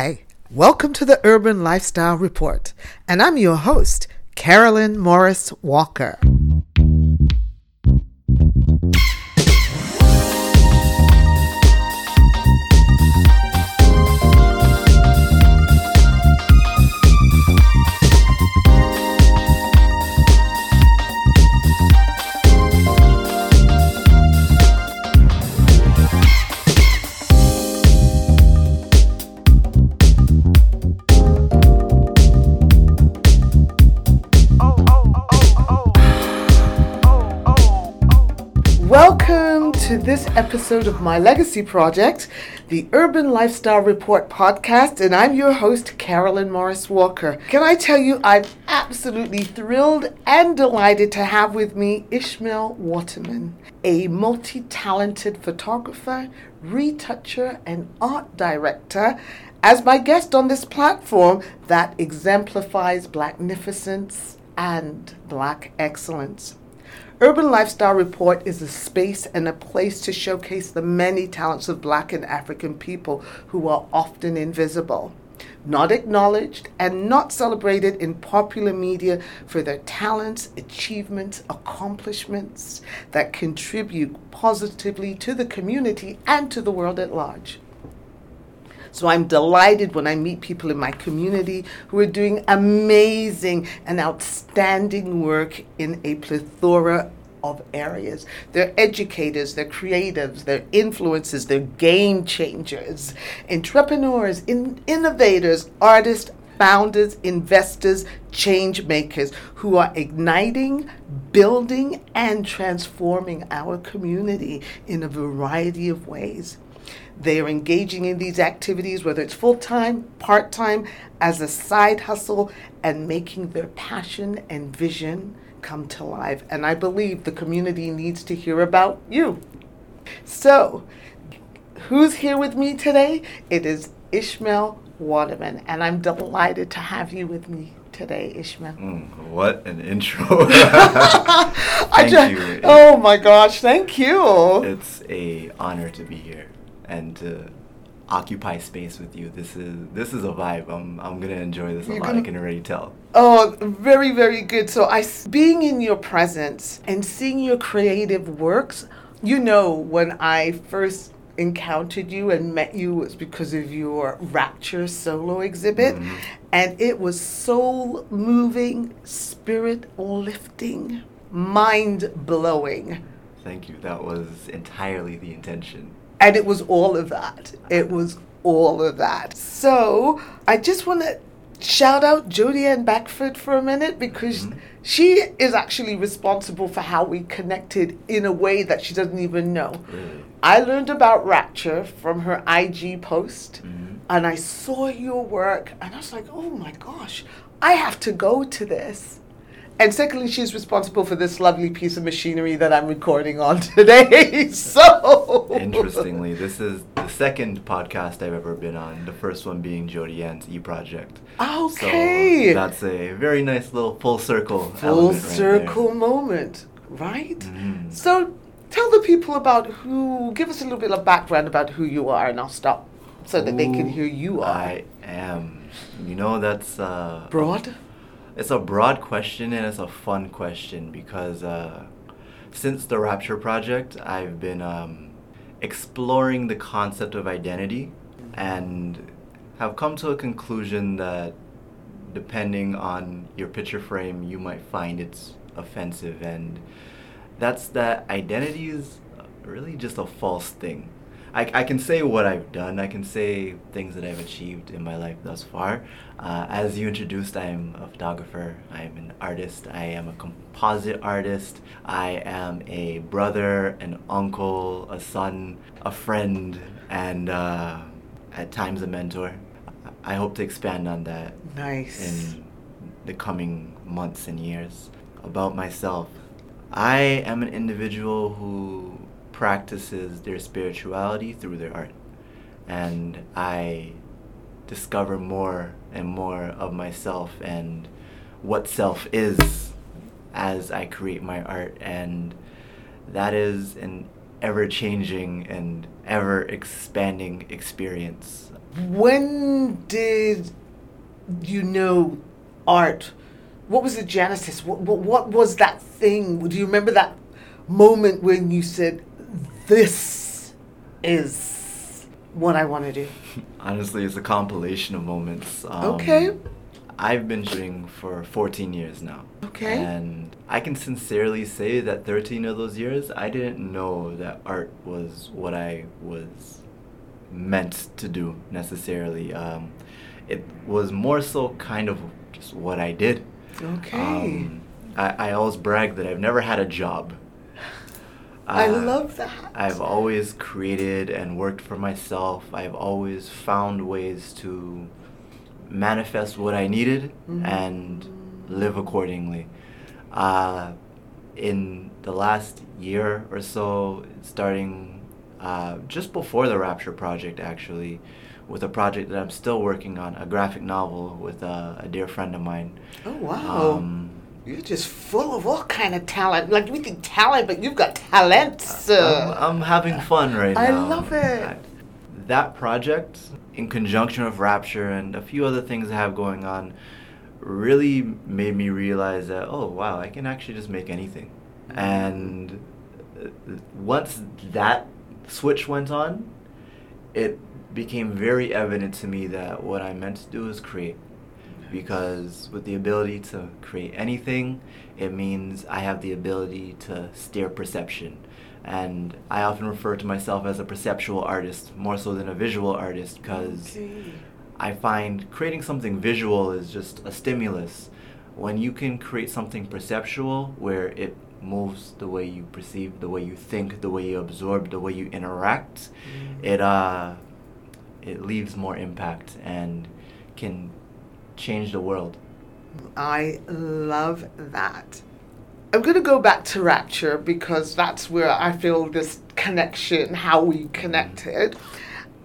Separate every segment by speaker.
Speaker 1: Hi, welcome to the Urban Lifestyle Report, and I'm your host, Carolyn Morris Walker. Episode of my legacy project, the Urban Lifestyle Report podcast, and I'm your host, Carolyn Morris Walker. Can I tell you, I'm absolutely thrilled and delighted to have with me Ishmael Waterman, a multi talented photographer, retoucher, and art director, as my guest on this platform that exemplifies blacknificence and black excellence. Urban Lifestyle Report is a space and a place to showcase the many talents of Black and African people who are often invisible, not acknowledged, and not celebrated in popular media for their talents, achievements, accomplishments that contribute positively to the community and to the world at large. So I'm delighted when I meet people in my community who are doing amazing and outstanding work in a plethora of areas. They're educators, they're creatives, they're influencers, they're game changers, entrepreneurs, in- innovators, artists, founders, investors, change makers who are igniting, building, and transforming our community in a variety of ways. They are engaging in these activities, whether it's full time, part time, as a side hustle, and making their passion and vision come to life. And I believe the community needs to hear about you. So, who's here with me today? It is Ishmael Waterman, and I'm delighted to have you with me today, Ishmael.
Speaker 2: Mm, what an intro.
Speaker 1: I
Speaker 2: Thank
Speaker 1: ju-
Speaker 2: you.
Speaker 1: Oh my gosh, thank you.
Speaker 2: It's a honor to be here and to occupy space with you. This is this is a vibe. I'm I'm gonna enjoy this a
Speaker 1: You're
Speaker 2: lot.
Speaker 1: gonna-
Speaker 2: I can already tell.
Speaker 1: Oh, very, very good. So, I being in your presence and seeing your creative works, you know, when I first encountered you and met you was because of your Rapture solo exhibit.
Speaker 2: Mhm.
Speaker 1: And it was soul moving, spirit lifting, mind blowing.
Speaker 2: Thank you. That was entirely the intention.
Speaker 1: And it was all of that. It was all of that. So I just want to shout out Jodie Ann Backford for a minute because
Speaker 2: Mhm.
Speaker 1: she is actually responsible for how we connected in a way that she doesn't even know.
Speaker 2: Really.
Speaker 1: I learned about Rapture from her IG post
Speaker 2: Mhm.
Speaker 1: and I saw your work and I was like, oh my gosh, I have to go to this. And secondly, she's responsible for this lovely piece of machinery that I'm recording on today. so
Speaker 2: Interestingly, this is the second podcast I've ever been on. The first one being Jody Ann's E Project.
Speaker 1: Okay.
Speaker 2: So that's a very nice little full circle.
Speaker 1: Full
Speaker 2: right
Speaker 1: circle moment, right?
Speaker 2: Mhm.
Speaker 1: So tell the people about who, give us a little bit of background about who you are, and I'll stop so that they can hear you are.
Speaker 2: I am. You know, that's uh,
Speaker 1: Broad?
Speaker 2: It's a broad question and it's a fun question because uh, since the Rapture Project, I've been um, exploring the concept of identity and have come to a conclusion that depending on your picture frame, you might find it's offensive. And that's that identity is really just a false thing. I, I can say what I've done. I can say things that I've achieved in my life thus far. Uh, as you introduced, I'm a photographer. I'm an artist. I am a composite artist. I am a brother, an uncle, a son, a friend, and uh, at times a mentor. I hope to expand on that
Speaker 1: Nice.
Speaker 2: in the coming months and years. About myself, I am an individual who practices their spirituality through their art. And I discover more and more of myself and what self is as I create my art. And that is an ever changing and ever expanding experience.
Speaker 1: when did you know art? What was the genesis? What, what, what was that thing? Do you remember that moment when you said, This is what I want to do?
Speaker 2: Honestly, it's a compilation of moments. Um,
Speaker 1: Okay.
Speaker 2: I've been shooting for 14 years now.
Speaker 1: Okay.
Speaker 2: And I can sincerely say that 13 of those years, I didn't know that art was what I was meant to do necessarily. Um, it was more so kind of just what I did.
Speaker 1: Okay.
Speaker 2: Um, I, I always brag that I've never had a job.
Speaker 1: I
Speaker 2: Uh,
Speaker 1: love that.
Speaker 2: I've always created and worked for myself. I've always found ways to manifest what I needed
Speaker 1: Mhm.
Speaker 2: and live accordingly. Uh, in the last year or so, starting uh, just before the Rapture project, actually, with a project that I'm still working on, a graphic novel with a, a dear friend of mine.
Speaker 1: Oh, wow.
Speaker 2: Um,
Speaker 1: You're just full of all kind of talent. Like we think talent, but you've got talent.
Speaker 2: I'm, I'm having fun right
Speaker 1: I
Speaker 2: now.
Speaker 1: I love it.
Speaker 2: I- that project, in conjunction with Rapture and a few other things I have going on, really made me realize that, oh, wow, I can actually just make anything. And uh, once that switch went on, it became very evident to me that what I meant to do is create. Because with the ability to create anything, it means I have the ability to steer perception. And I often refer to myself as a perceptual artist more so than a visual artist because
Speaker 1: Okay.
Speaker 2: I find creating something visual is just a stimulus. When you can create something perceptual where it moves the way you perceive, the way you think, the way you absorb, the way you interact,
Speaker 1: Mm.
Speaker 2: it uh it leaves more impact and can change the world.
Speaker 1: I love that. I'm going to go back to Rapture because that's where I feel this connection, how we mm-hmm. connected.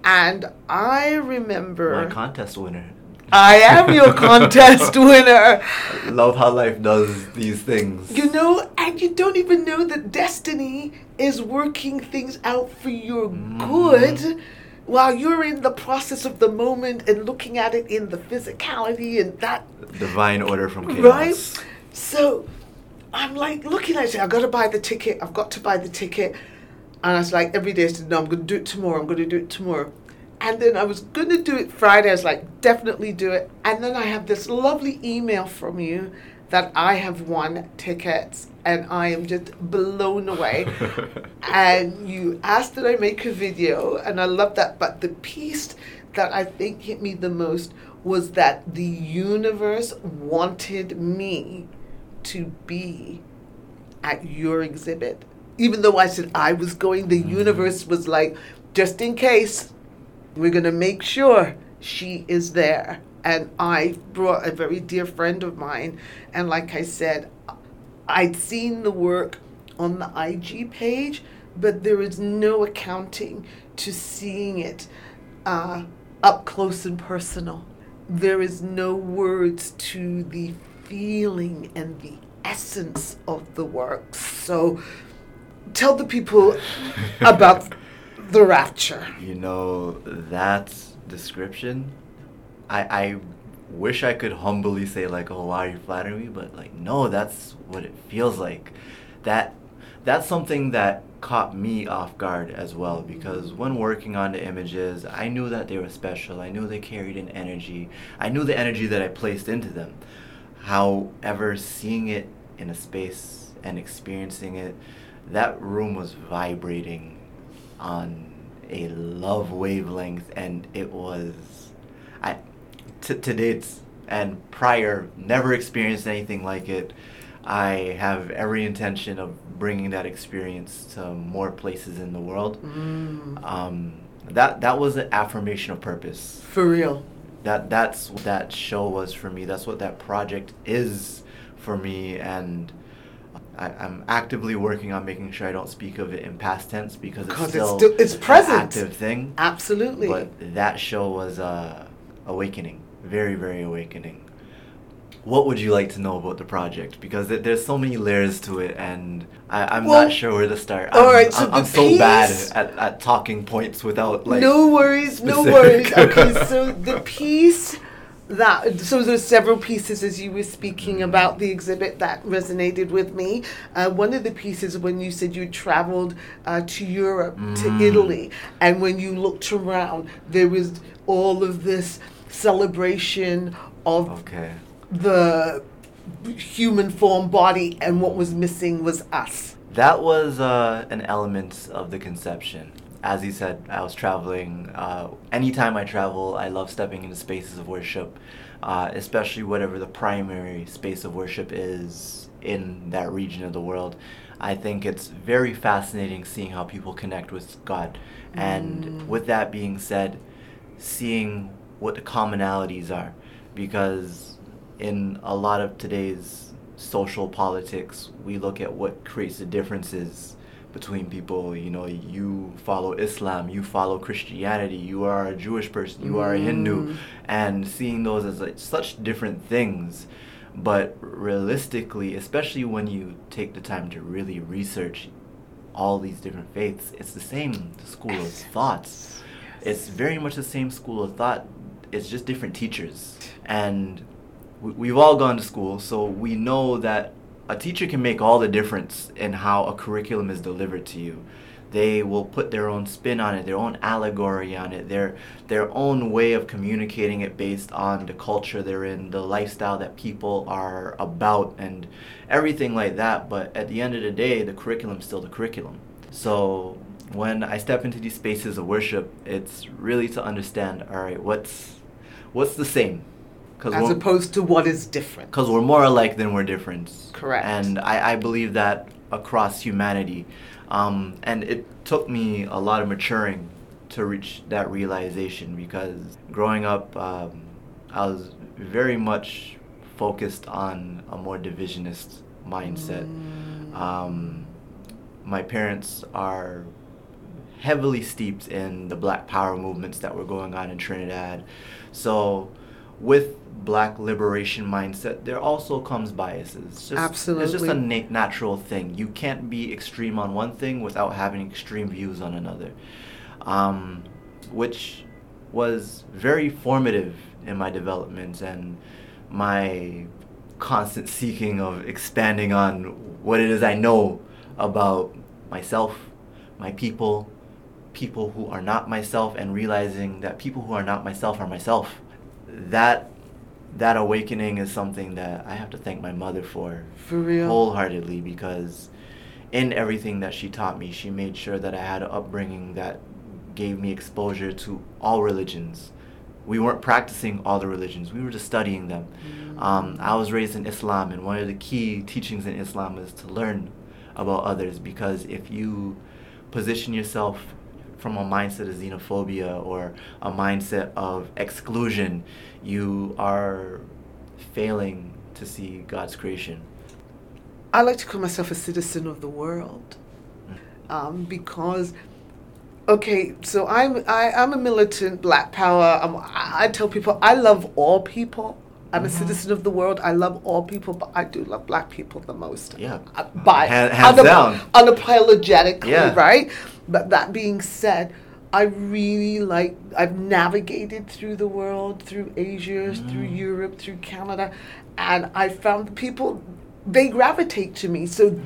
Speaker 1: And I remember.
Speaker 2: My contest winner.
Speaker 1: I am your contest winner.
Speaker 2: I love how life does these things.
Speaker 1: You know, and you don't even know that destiny is working things out for your mm-hmm. good while you're in the process of the moment and looking at it in the physicality and that
Speaker 2: Divine order from chaos.
Speaker 1: Right? So I'm like looking at it, I've got to buy the ticket, I've got to buy the ticket. And I was like, every day I said, no, I'm going to do it tomorrow, I'm going to do it tomorrow. And then I was going to do it Friday. I was like, definitely do it. And then I have this lovely email from you that I have won tickets and I am just blown away. and you asked that I make a video, and I love that. But the piece that I think hit me the most was that the universe wanted me to be at your exhibit. Even though I said I was going, the mm-hmm. universe was like, just in case, we're going to make sure she is there. And I brought a very dear friend of mine. And like I said, I'd seen the work on the IG page, but there is no accounting to seeing it uh, up close and personal. There is no words to the feeling and the essence of the work. So tell the people about the rapture.
Speaker 2: You know, that description, I, I wish I could humbly say like, oh, why are you flattering me? But like, no, that's what it feels like. That that's something that caught me off guard as well because when working on the images, I knew that they were special. I knew they carried an energy. I knew the energy that I placed into them. However, seeing it in a space and experiencing it, that room was vibrating on a love wavelength and it was to, to date and prior never experienced anything like it. I have every intention of bringing that experience to more places in the world.
Speaker 1: Mm,
Speaker 2: Um, that that was an affirmation of purpose.
Speaker 1: for real.
Speaker 2: That that's what that show was for me. That's what that project is for me, and I, I'm actively working on making sure I don't speak of it in past tense because it's still,
Speaker 1: still- it's
Speaker 2: an
Speaker 1: present.
Speaker 2: active thing.
Speaker 1: Absolutely.
Speaker 2: But that show was uh, awakening, very very awakening. what would you like to know about the project? Because it, there's so many layers to it, and I, am
Speaker 1: Well,
Speaker 2: not sure where to start.
Speaker 1: all
Speaker 2: I'm,
Speaker 1: right, so
Speaker 2: I'm, I'm so bad
Speaker 1: piece-
Speaker 2: at, at talking points without like.
Speaker 1: no worries, no worries. Okay, so the piece that so there's several pieces as you were speaking about the exhibit that resonated with me. Uh, one of the pieces when you said you traveled uh, to Europe, to
Speaker 2: Mm.
Speaker 1: Italy, and when you looked around, there was all of this celebration of
Speaker 2: Okay.
Speaker 1: the human form body, and what was missing was us.
Speaker 2: That was uh, an element of the conception. As he said, I was traveling. Uh, anytime I travel, I love stepping into spaces of worship, uh, especially whatever the primary space of worship is in that region of the world. I think it's very fascinating seeing how people connect with God. And with that being said, seeing what the commonalities are. Because in a lot of today's social politics, we look at what creates the differences between people. You know, you follow Islam, you follow Christianity, you are a Jewish person, you are a Hindu,
Speaker 1: Mm.
Speaker 2: and seeing those as like such different things. But realistically, especially when you take the time to really research all these different faiths, it's the same school of thoughts. It's very much the same school of thought. It's just different teachers. And we, we've all gone to school, so we know that a teacher can make all the difference in how a curriculum is delivered to you. They will put their own spin on it, their own allegory on it, their their own way of communicating it based on the culture they're in, the lifestyle that people are about, and everything like that. But at the end of the day, the curriculum is still the curriculum. So when I step into these spaces of worship, it's really to understand, all right, what's what's the same?
Speaker 1: As opposed to what is different.
Speaker 2: because we're more alike than we're different.
Speaker 1: Correct.
Speaker 2: And I, I believe that across humanity. Um, and it took me a lot of maturing to reach that realization because growing up, um, I was very much focused on a more divisionist mindset. Um, my parents are heavily steeped in the black power movements that were going on in Trinidad. So with black liberation mindset, there also comes biases. It's just, It's just a na- natural thing. You can't be extreme on one thing without having extreme views on another. Um, which was very formative in my development and my constant seeking of expanding on what it is I know about myself, my people, people who are not myself, and realizing that people who are not myself are myself. That that awakening is something that I have to thank my mother for
Speaker 1: For real.
Speaker 2: wholeheartedly because in everything that she taught me, she made sure that I had an upbringing that gave me exposure to all religions. We weren't practicing all the religions, we were just studying them. Um, I was raised in Islam, and one of the key teachings in Islam is to learn about others because if you position yourself from a mindset of xenophobia or a mindset of exclusion, you are failing to see God's creation.
Speaker 1: I like to call myself a citizen of the world um, because, okay, so I'm I, I'm a militant Black Power. I'm, I I tell people I love all people. I'm a citizen of the world. I love all people, but I do love Black people the most.
Speaker 2: Yeah.
Speaker 1: Uh, by
Speaker 2: Han- hands
Speaker 1: unap-
Speaker 2: down.
Speaker 1: unapologetically,
Speaker 2: Yeah.
Speaker 1: right? But that being said. I really like, I've navigated through the world, through Asia, through
Speaker 2: Mm.
Speaker 1: Europe, through Canada, and I found people, they gravitate to me. So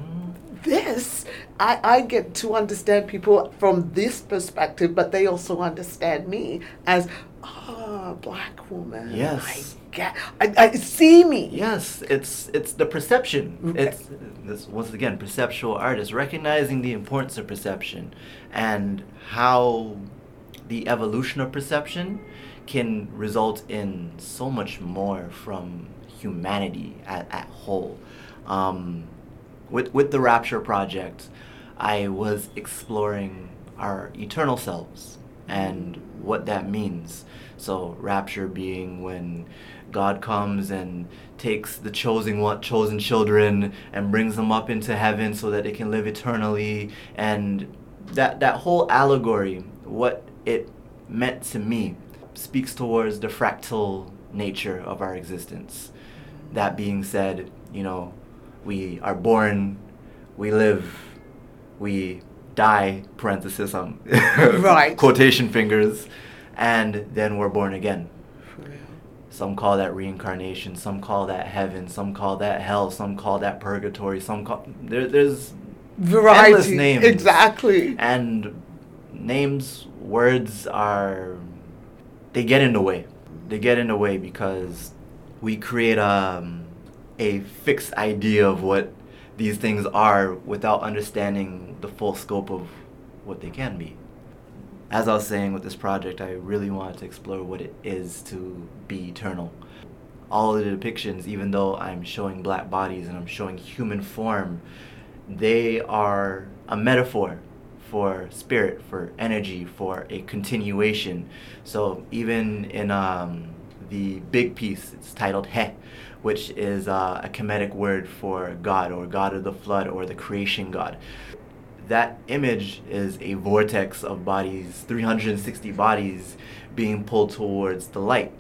Speaker 1: this, I, I get to understand people from this perspective, but they also understand me as, ah, black woman.
Speaker 2: Yes.
Speaker 1: I get, I, I see me.
Speaker 2: Yes, it's it's the perception. It's this once again perceptual artist recognizing the importance of perception and how the evolution of perception can result in so much more from humanity at, at whole. Um, with with the Rapture project, I was exploring our eternal selves and what that means. So rapture being when God comes and takes the chosen one, chosen children and brings them up into heaven so that they can live eternally and that that whole allegory what it meant to me speaks towards the fractal nature of our existence That being said, you know, we are born, we live, we die, parenthesis on um,
Speaker 1: Right.
Speaker 2: quotation fingers, and then we're born again. Some call that reincarnation, some call that heaven, some call that hell, some call that purgatory, some call there, there's
Speaker 1: Variety.
Speaker 2: Endless names.
Speaker 1: Exactly.
Speaker 2: and names, words are they get in the way. They get in the way because we create um, a fixed idea of what these things are without understanding the full scope of what they can be. As I was saying with this project, I really wanted to explore what it is to be eternal. All of the depictions, even though I'm showing black bodies and I'm showing human form, they are a metaphor for spirit, for energy, for a continuation. So even in um, the big piece, it's titled He, which is uh, a Kemetic word for God or God of the flood or the creation God. That image is a vortex of bodies, 360 bodies being pulled towards the light.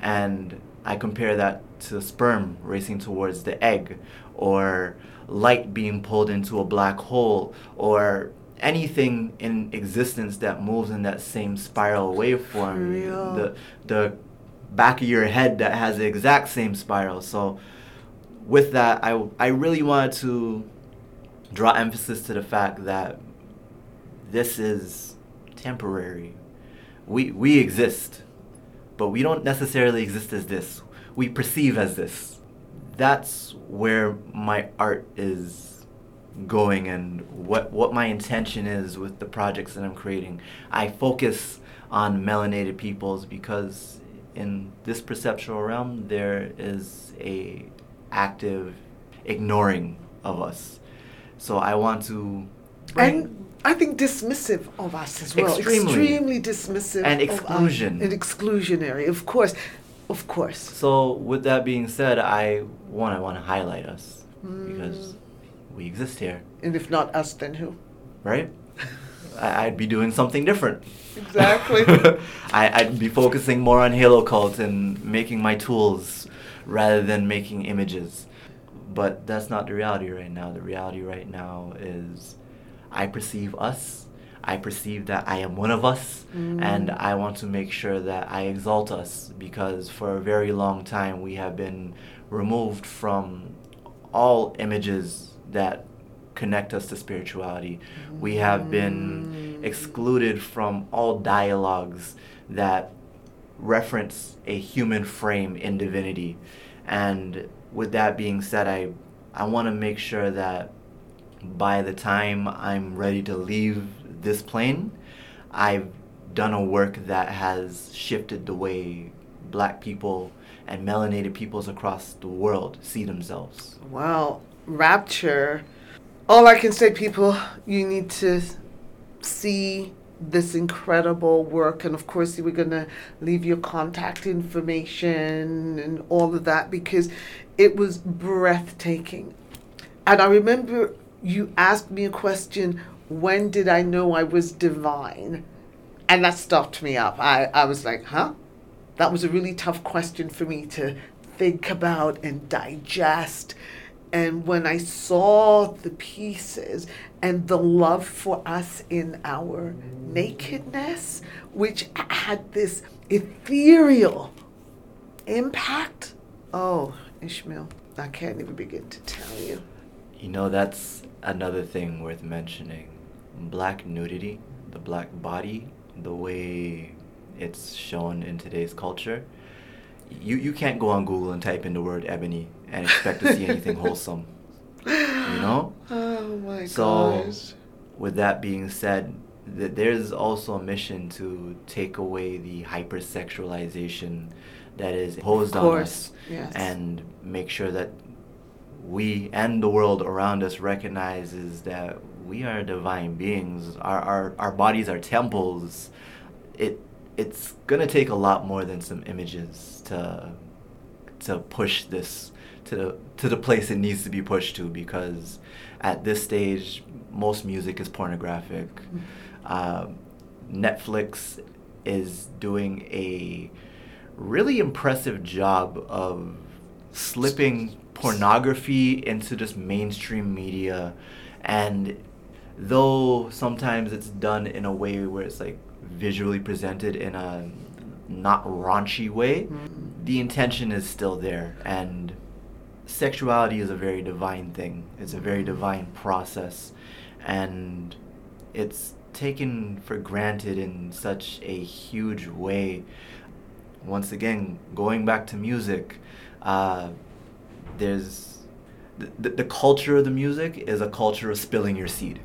Speaker 2: And I compare that to sperm racing towards the egg, or light being pulled into a black hole, or anything in existence that moves in that same spiral waveform. The the back of your head that has the exact same spiral. So with that, I I really wanted to draw emphasis to the fact that this is temporary. We we exist, but we don't necessarily exist as this. We perceive as this. That's where my art is going and what what my intention is with the projects that I'm creating. I focus on melanated peoples because in this perceptual realm there is a active ignoring of us. So I want to
Speaker 1: And I think dismissive of us as well.
Speaker 2: Extremely.
Speaker 1: Extremely dismissive.
Speaker 2: And
Speaker 1: of us.
Speaker 2: exclusion.
Speaker 1: And exclusionary, of course. Of course.
Speaker 2: So with that being said, I one I want to highlight us
Speaker 1: Mm.
Speaker 2: because we exist here,
Speaker 1: And if not us, then who?
Speaker 2: right? I, I'd be doing something different.
Speaker 1: Exactly.
Speaker 2: I, I'd be focusing more on Halo Cult and making my tools rather than making images. But that's not the reality right now. The reality right now is I perceive us. I perceive that I am one of us, and
Speaker 1: Mm.
Speaker 2: I want to make sure that I exalt us because for a very long time we have been removed from all images that connect us to spirituality. We have been excluded from all dialogues that reference a human frame in divinity. And with that being said, I I want to make sure that by the time I'm ready to leave this plane, I've done a work that has shifted the way black people and melanated peoples across the world see themselves.
Speaker 1: Wow. Rapture. All I can say, people, you need to see this incredible work. And of course, we're going to leave your contact information and all of that because it was breathtaking. And I remember you asked me a question when did I know I was divine? And that stopped me up. I, I was like, huh? That was a really tough question for me to think about and digest. And when I saw the pieces and the love for us in our nakedness, which had this ethereal impact, oh, Ishmael, I can't even begin to tell you.
Speaker 2: You know, that's another thing worth mentioning. Black nudity, the black body, the way it's shown in today's culture. You you can't go on Google and type in the word ebony and expect to see anything wholesome. You know?
Speaker 1: Oh my
Speaker 2: So,
Speaker 1: gosh.
Speaker 2: with that being said, th- there's also a mission to take away the hypersexualization that is imposed on us
Speaker 1: yes.
Speaker 2: and make sure that we and the world around us recognizes that we are divine beings. Our, our, our bodies are temples. It it's gonna take a lot more than some images to to push this to the to the place it needs to be pushed to because at this stage most music is pornographic. Um, Netflix is doing a really impressive job of slipping pornography into just mainstream media. And though sometimes it's done in a way where it's like visually presented in a not raunchy way
Speaker 1: Mm-hmm.
Speaker 2: the intention is still there. And sexuality is a very divine thing. It's a very divine process. And it's taken for granted in such a huge way once again going back to music uh, there's the, the, the culture of the music is a culture of spilling your seed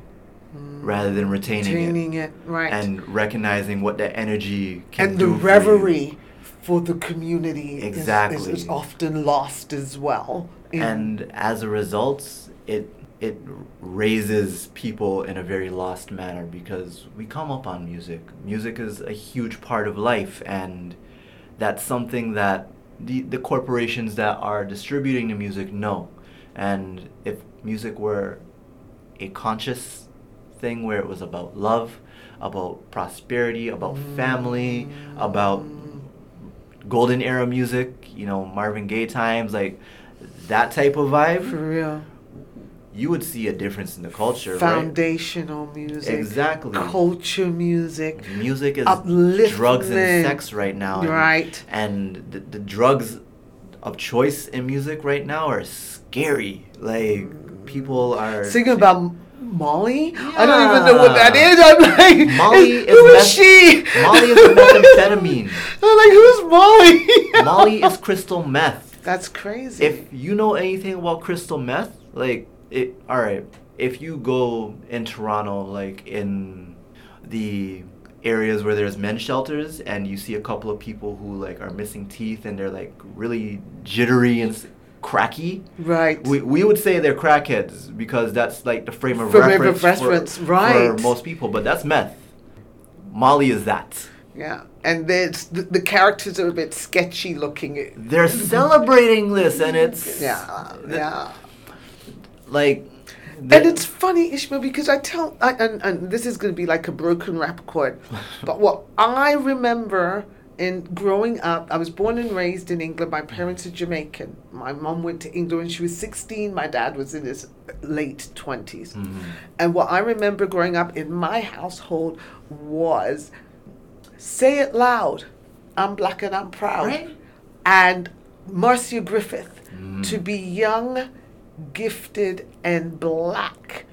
Speaker 2: rather than retaining, it
Speaker 1: Retaining it, right.
Speaker 2: and recognizing what that energy can
Speaker 1: and the
Speaker 2: do for you.
Speaker 1: reverie for the community is- is,
Speaker 2: Exactly.
Speaker 1: is often lost as well.
Speaker 2: and as a result it it raises people in a very lost manner because we come up on music music is a huge part of life and that's something that the, the corporations that are distributing the music know and if music were a conscious thing where it was about love about prosperity about family about golden era music, you know, Marvin Gaye times, like that type of vibe.
Speaker 1: for real.
Speaker 2: You would see a difference in the culture,
Speaker 1: Foundational music.
Speaker 2: Exactly.
Speaker 1: Culture music.
Speaker 2: Music is drugs and sex right now. and-
Speaker 1: Right.
Speaker 2: And the, the drugs of choice in music right now are scary. Like people are
Speaker 1: Singing about Molly? Yeah. I don't even know what that is. I'm like,
Speaker 2: Molly
Speaker 1: is, who is
Speaker 2: meth-
Speaker 1: she?
Speaker 2: Molly is methamphetamine.
Speaker 1: I'm like, who's Molly?
Speaker 2: Molly is crystal meth.
Speaker 1: That's crazy.
Speaker 2: if you know anything about crystal meth, like it, all right. If you go in Toronto, like in the areas where there's men's shelters, and you see a couple of people who like are missing teeth and they're like really jittery and cracky,
Speaker 1: right.
Speaker 2: we, we would say they're crackheads because that's like the frame of
Speaker 1: Frame of
Speaker 2: reference,
Speaker 1: reference,
Speaker 2: for,
Speaker 1: right.
Speaker 2: for most people. But that's meth. Molly is that.
Speaker 1: yeah. And there's, the, the characters are a bit sketchy looking.
Speaker 2: They're celebrating this, and it's
Speaker 1: Yeah. Yeah.
Speaker 2: Like.
Speaker 1: And it's funny, Ishmael, because I tell, I, and, and this is going to be like a broken rap chord, but what I remember in growing up, I was born and raised in England. My parents are Jamaican. My mom went to England when she was 16. My dad was in his late 20s.
Speaker 2: Mhm.
Speaker 1: And what I remember growing up in my household was say it loud, I'm black and I'm proud.
Speaker 2: Right.
Speaker 1: And Marcia Griffith,
Speaker 2: Mm.
Speaker 1: to be young, gifted, and black.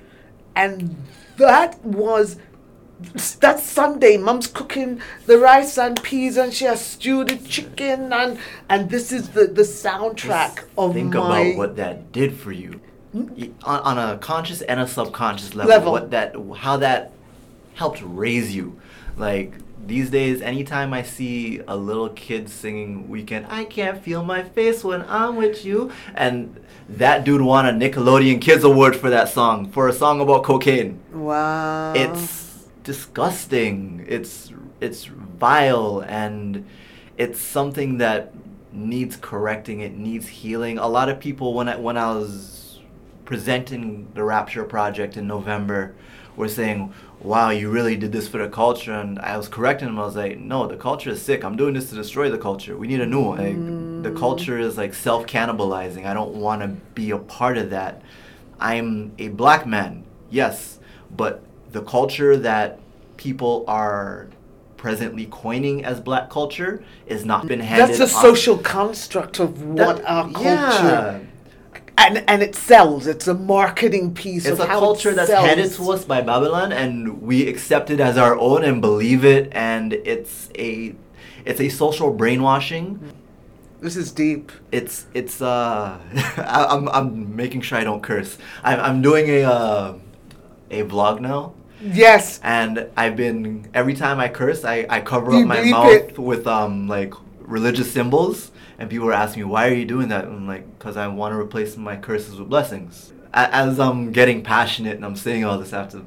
Speaker 1: And that was that Sunday, Mum's cooking the rice and peas, and she has stewed the chicken, and and this is the the soundtrack
Speaker 2: Just
Speaker 1: of
Speaker 2: think
Speaker 1: my
Speaker 2: about what that did for you hmm? on, on a conscious and a subconscious level,
Speaker 1: Level.
Speaker 2: what that how that helped raise you like these days anytime i see a little kid singing Weeknd i can't feel my face when i'm with you and that dude won a nickelodeon kids award for that song for a song about cocaine.
Speaker 1: Wow.
Speaker 2: it's disgusting. It's it's vile and it's something that needs correcting. It needs healing. A lot of people when i when i was presenting the rapture project in november were saying wow you really did this for the culture and i was correcting them. I was like no the culture is sick. I'm doing this to destroy the culture. We need a new one. Like, the mm. culture is like self-cannibalizing. I don't want to be a part of that. I'm a black man yes but the culture that people are presently coining as black culture is not been handed
Speaker 1: That's a social construct of what our culture
Speaker 2: yeah.
Speaker 1: And and it sells. It's a marketing piece
Speaker 2: It's
Speaker 1: of
Speaker 2: a
Speaker 1: how
Speaker 2: culture
Speaker 1: it
Speaker 2: that's
Speaker 1: sells.
Speaker 2: handed to us by Babylon, and we accept it as our own and believe it, and it's a it's a social brainwashing.
Speaker 1: This is deep.
Speaker 2: It's it's uh I, I'm I'm making sure I don't curse. I'm I'm doing a uh, a vlog now.
Speaker 1: Yes.
Speaker 2: and I've been every time I curse, I, I cover
Speaker 1: You
Speaker 2: up my mouth
Speaker 1: it.
Speaker 2: with um like religious symbols, and people are asking me why are you doing that? And I'm like, because I want to replace my curses with blessings. A- As I'm getting passionate and I'm saying all this, I have to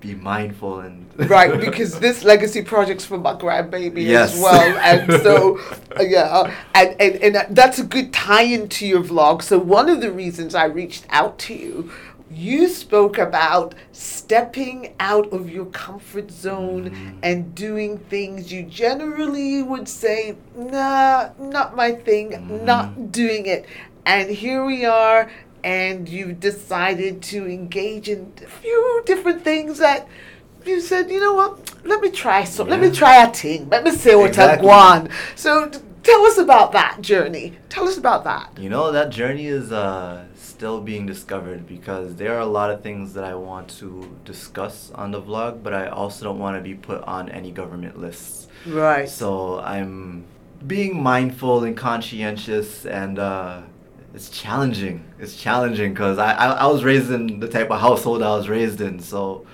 Speaker 2: be mindful and
Speaker 1: right, because this legacy project's for my grandbaby
Speaker 2: Yes.
Speaker 1: as well, and so uh, yeah, uh, and, and and that's a good tie-in to your vlog. So one of the reasons I reached out to you, you spoke about stepping out of your comfort zone
Speaker 2: Mhm.
Speaker 1: and doing things you generally would say, nah, not my thing,
Speaker 2: Mhm.
Speaker 1: not doing it. And here we are, and you've decided to engage in a few different things that you said, you know what, let me try some, let me try a thing, let me see what
Speaker 2: Exactly.
Speaker 1: I want. So tell us about that journey. Tell us about that.
Speaker 2: You know, that journey is uh, still being discovered because there are a lot of things that I want to discuss on the vlog, but I also don't want to be put on any government lists.
Speaker 1: Right.
Speaker 2: So I'm being mindful and conscientious, and uh, it's challenging. It's challenging because I, I, I was raised in the type of household I was raised in. So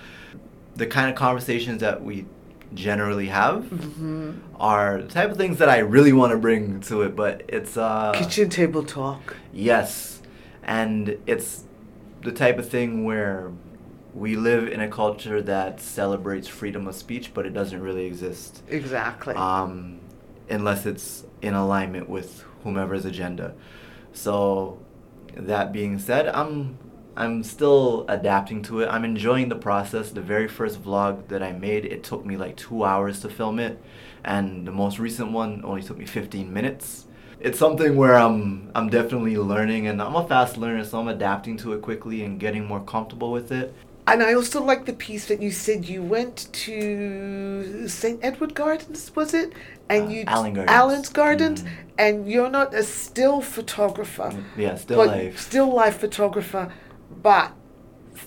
Speaker 2: the kind of conversations that we generally have
Speaker 1: hmm
Speaker 2: are the type of things that I really want to bring to it, but it's uh
Speaker 1: Kitchen table talk.
Speaker 2: Yes. And it's the type of thing where we live in a culture that celebrates freedom of speech, but it doesn't really exist.
Speaker 1: Exactly.
Speaker 2: Um, unless it's in alignment with whomever's agenda. So that being said, I'm I'm still adapting to it. I'm enjoying the process. The very first vlog that I made, it took me like two hours to film it, and the most recent one only took me 15 minutes. It's something where I'm I'm definitely learning, and I'm a fast learner, so I'm adapting to it quickly and getting more comfortable with it.
Speaker 1: And I also like the piece that you said you went to St. Edward Gardens, was it? And
Speaker 2: Uh,
Speaker 1: you
Speaker 2: Allen Gardens.
Speaker 1: Allen's Gardens,
Speaker 2: Mhm.
Speaker 1: and you're not a still photographer,
Speaker 2: Yeah, still life.
Speaker 1: still life photographer, but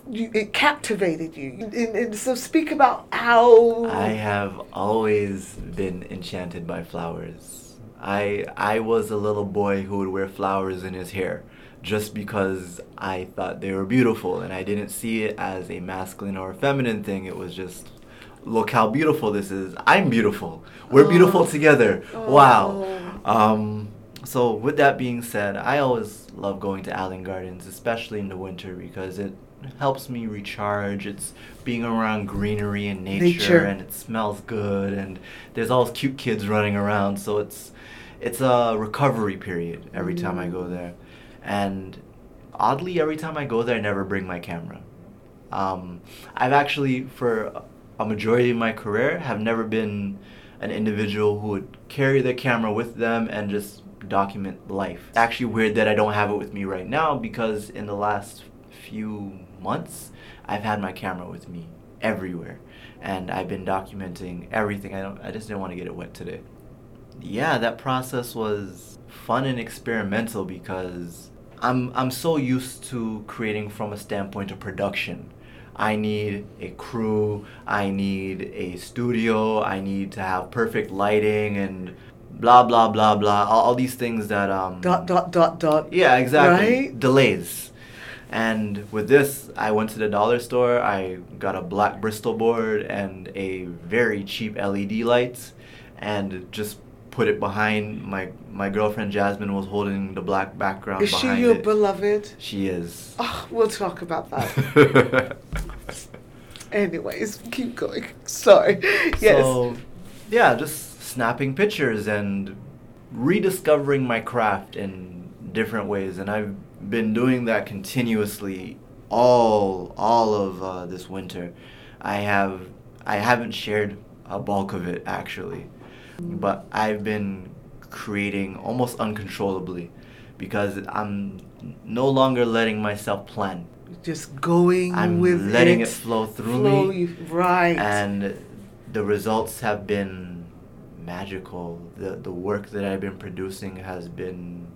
Speaker 1: you, it captivated you. And, and so speak about how.
Speaker 2: I have always been enchanted by flowers. I I was a little boy who would wear flowers in his hair just because I thought they were beautiful and I didn't see it as a masculine or a feminine thing. It was just look how beautiful this is. I'm beautiful. We're beautiful
Speaker 1: Oh.
Speaker 2: together. Wow.
Speaker 1: Oh.
Speaker 2: Um so with that being said, I always love going to Allen Gardens, especially in the winter because it helps me recharge. It's being around greenery and nature,
Speaker 1: Nature.
Speaker 2: and it smells good and there's all those cute kids running around, so it's it's a recovery period every time I go
Speaker 1: Mm.
Speaker 2: there. And oddly every time I go there I never bring my camera. Um, I've actually for a majority of my career have never been an individual who would carry their camera with them and just document life. It's actually weird that I don't have it with me right now because in the last few months I've had my camera with me everywhere and I've been documenting everything. I don't I just didn't want to get it wet today. Yeah, that process was fun and experimental because I'm I'm so used to creating from a standpoint of production. I need a crew, I need a studio, I need to have perfect lighting and blah blah blah blah all, all these things that um
Speaker 1: dot, dot, dot, dot.
Speaker 2: yeah, exactly.
Speaker 1: Right?
Speaker 2: Delays. And with this, I went to the dollar store. I got a black Bristol board and a very cheap LED light, and just put it behind my my girlfriend Jasmine was holding the black background
Speaker 1: Is she your
Speaker 2: it.
Speaker 1: beloved?
Speaker 2: she is.
Speaker 1: Oh, we'll talk about that. Anyways, keep going. Sorry. Yes.
Speaker 2: So, yeah, just snapping pictures and rediscovering my craft in different ways, and I've been doing that continuously all all of uh, this winter. I have I haven't shared a bulk of it actually, but I've been creating almost uncontrollably because I'm no longer letting myself plan.
Speaker 1: Just going
Speaker 2: I'm
Speaker 1: with
Speaker 2: letting
Speaker 1: it.
Speaker 2: it flow through
Speaker 1: flow
Speaker 2: me.
Speaker 1: right.
Speaker 2: and the results have been magical. The the work that I've been producing has been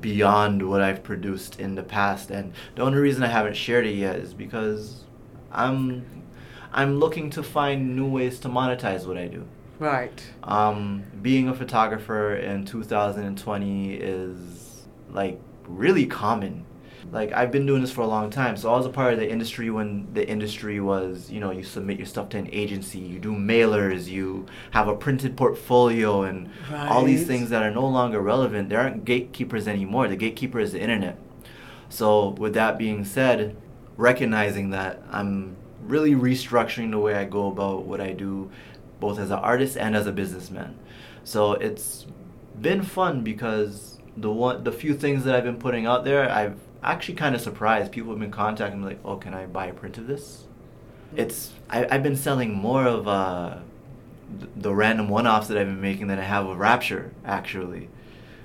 Speaker 2: beyond what I've produced in the past, and the only reason I haven't shared it yet is because I'm I'm looking to find new ways to monetize what I do.
Speaker 1: Right.
Speaker 2: Um, being a photographer in 2020 is like really common. Like I've been doing this for a long time, so I was a part of the industry when the industry was, you know, you submit your stuff to an agency, you do mailers, you have a printed portfolio, and all these things that are no longer relevant. There aren't gatekeepers anymore. The gatekeeper is the internet. So with that being said, recognizing that I'm really restructuring the way I go about what I do, both as an artist and as a businessman. So it's been fun because the one, the few things that I've been putting out there, I've actually kind of surprised. People have been contacting me like, "Oh, can I buy a print of this?" It's I, I've been selling more of uh, the random one-offs that I've been making than I have of Rapture actually,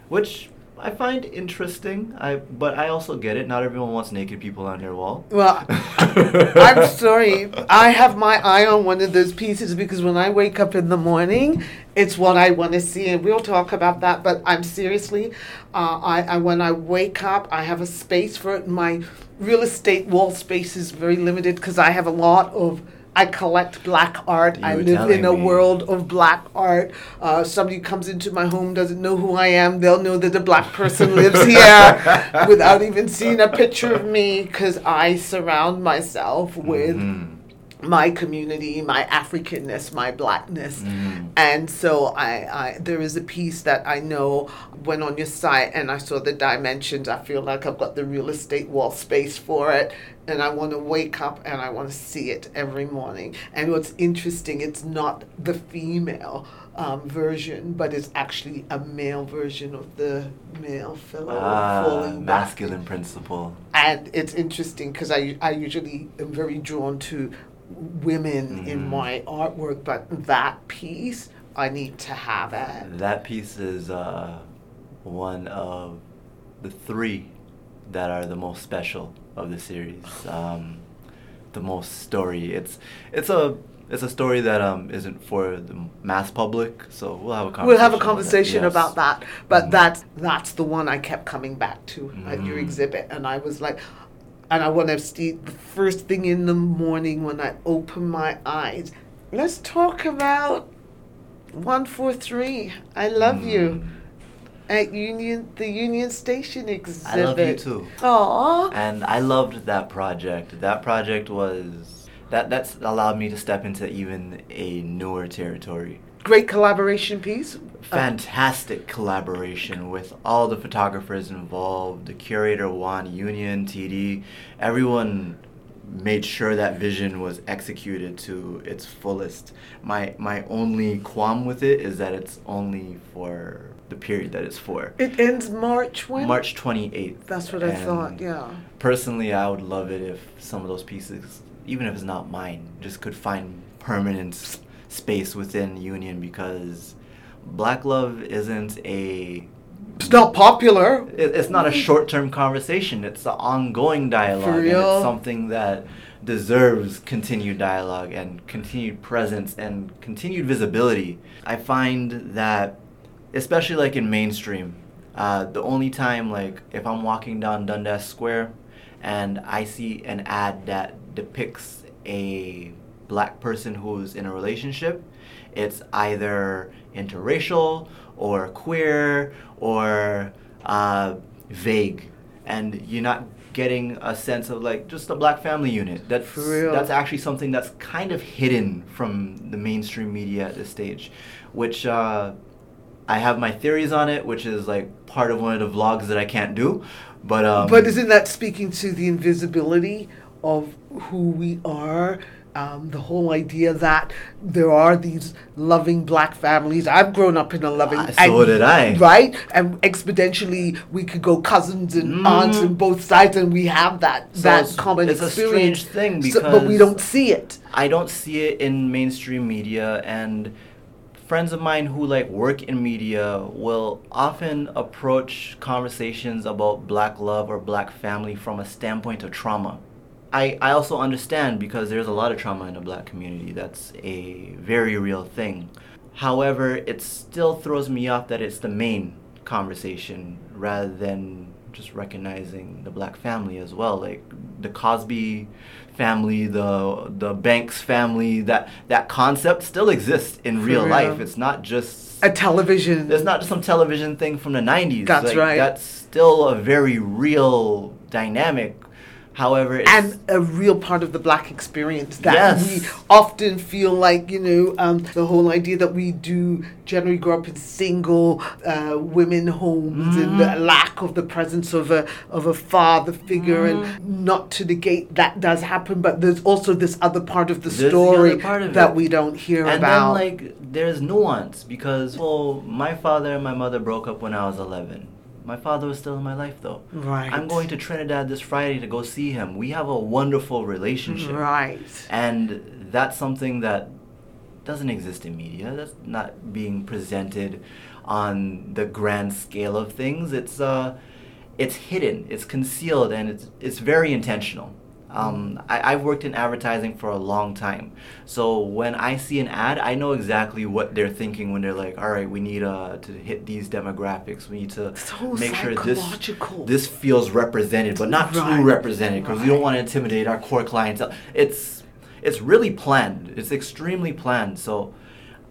Speaker 2: which I find interesting. I but I also get it. Not everyone wants naked people on their wall.
Speaker 1: Well, I'm sorry. I have my eye on one of those pieces because when I wake up in the morning, it's what I want to see, and we'll talk about that. But I'm seriously, uh, I, I when I wake up, I have a space for it. My real estate wall space is very limited because I have a lot of I collect black art.
Speaker 2: You
Speaker 1: I live in a
Speaker 2: me.
Speaker 1: world of black art. Uh, somebody comes into my home, doesn't know who I am. They'll know that a black person lives here without even seeing a picture of me because I surround myself with
Speaker 2: Mhm.
Speaker 1: My community, my Africanness, my blackness.
Speaker 2: Mhm.
Speaker 1: And so I, I there is a piece that I know went on your site and I saw the dimensions. I feel like I've got the real estate wall space for it and I want to wake up and I want to see it every morning. And what's interesting, it's not the female um, version, but it's actually a male version of the male fellow
Speaker 2: Ah,
Speaker 1: falling back
Speaker 2: masculine principle.
Speaker 1: and it's interesting because I, I usually am very drawn to women in
Speaker 2: Mhm.
Speaker 1: my artwork but that piece i need to have it
Speaker 2: That piece is uh, one of the three that are the most special of the series. Um, the most story. It's it's a it's a story that um isn't for the mass public. So we'll have a conversation.
Speaker 1: we'll have a
Speaker 2: about that.
Speaker 1: conversation
Speaker 2: Yes.
Speaker 1: about that but
Speaker 2: Mhm.
Speaker 1: that's that's the one i kept coming back to at your
Speaker 2: Mhm.
Speaker 1: exhibit and i was like and i want to see the first thing in the morning when i open my eyes let's talk about 143 i love you
Speaker 2: Mm.
Speaker 1: at union the union station exhibit
Speaker 2: I love you too.
Speaker 1: Aww.
Speaker 2: and I loved that project. That project was that that's allowed me to step into even a newer territory.
Speaker 1: Great collaboration piece. Uh,
Speaker 2: Fantastic collaboration with all the photographers involved, the curator Juan Union, TD, everyone made sure that vision was executed to its fullest. My my only qualm with it is that it's only for the period that it's for.
Speaker 1: it ends March when?
Speaker 2: March 28th.
Speaker 1: That's what I thought. Yeah.
Speaker 2: Personally, I would love it if some of those pieces, even if it's not mine, just could find permanent space within Union because Black Love isn't a.
Speaker 1: It's not popular.
Speaker 2: it- It's not a short-term conversation. It's an ongoing dialogue, and
Speaker 1: real?
Speaker 2: it's something that deserves continued dialogue and continued presence and continued visibility. I find that, especially like in mainstream, uh, the only time like if I'm walking down Dundas Square and I see an ad that depicts a black person who's in a relationship, it's either interracial or queer or uh, vague, and you're not getting a sense of like just a black family unit. That's that's actually something that's kind of hidden from the mainstream media at this stage, which uh, I have my theories on it, which is like part of one of the vlogs that I can't do. But um,
Speaker 1: but isn't that speaking to the invisibility of who we are? Um, the whole idea that there are these loving black families. I've grown up in a loving.
Speaker 2: Ah, so did I.
Speaker 1: Right, and exponentially, we could go cousins and aunts and both sides, and we have that
Speaker 2: So
Speaker 1: that
Speaker 2: it's-
Speaker 1: common
Speaker 2: it's a strange thing
Speaker 1: So- but we don't see it.
Speaker 2: I don't see it in mainstream media and friends of mine who like work in media will often approach conversations about black love or black family from a standpoint of trauma. I, I also understand because there's a lot of trauma in the black community. That's a very real thing. However, it still throws me off that it's the main conversation rather than just recognizing the black family as well. Like the Cosby family, the the Banks family, that that concept still exists in real
Speaker 1: real.
Speaker 2: life. It's not just
Speaker 1: A television.
Speaker 2: it's not just some television thing from the 90s.
Speaker 1: That's
Speaker 2: Like,
Speaker 1: right.
Speaker 2: That's still a very real dynamic. However, it's,
Speaker 1: and a real part of the black experience that
Speaker 2: Yes.
Speaker 1: we often feel like you know um, the whole idea that we do generally grow up in single uh, women homes and the
Speaker 2: Mhm.
Speaker 1: lack of the presence of a of a father figure
Speaker 2: Mm-hmm.
Speaker 1: and not to negate that does happen but there's also this other part of the
Speaker 2: There's
Speaker 1: story
Speaker 2: other part of
Speaker 1: that
Speaker 2: it.
Speaker 1: we don't hear
Speaker 2: and
Speaker 1: about
Speaker 2: then like there's nuance because well, my father and my mother broke up when I was 11. My father was still in my life though.
Speaker 1: right
Speaker 2: I'm going to Trinidad this Friday to go see him. We have a wonderful relationship.
Speaker 1: right
Speaker 2: And that's something that doesn't exist in media. That's not being presented on the grand scale of things. It's uh, it's hidden, it's concealed, and it's it's very intentional. Um, I, I've worked in advertising for a long time. So when I see an ad, I know exactly what they're thinking when they're like, all right, we need uh, to hit these demographics. We need to
Speaker 1: So
Speaker 2: make sure this this feels represented, but not
Speaker 1: Right.
Speaker 2: too represented because we don't want to intimidate our core clientele. It's it's really planned. It's extremely planned. So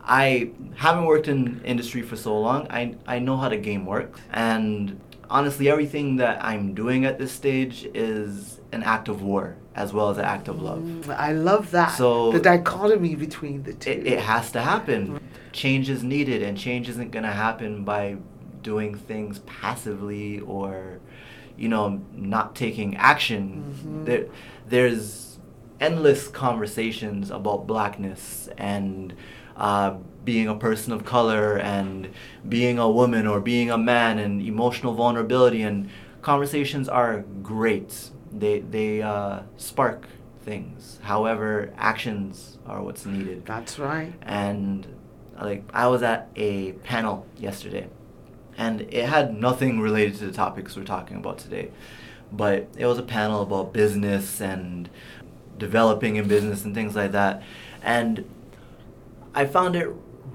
Speaker 2: I haven't worked in industry for so long. I I know how the game works, and honestly, everything that I'm doing at this stage is an act of war as well as an act of love.
Speaker 1: Mm, I love that.
Speaker 2: So-
Speaker 1: the dichotomy between the two.
Speaker 2: It, it has to happen. Change is needed, and change isn't going to happen by doing things passively or, you know, not taking action.
Speaker 1: Mhm.
Speaker 2: There, there's endless conversations about blackness and uh, being a person of color and being a woman or being a man and emotional vulnerability and conversations are great. They they uh, spark things. However, actions are what's needed.
Speaker 1: That's right.
Speaker 2: And like I was at a panel yesterday, and it had nothing related to the topics we're talking about today, but it was a panel about business and developing in business and things like that, and I found it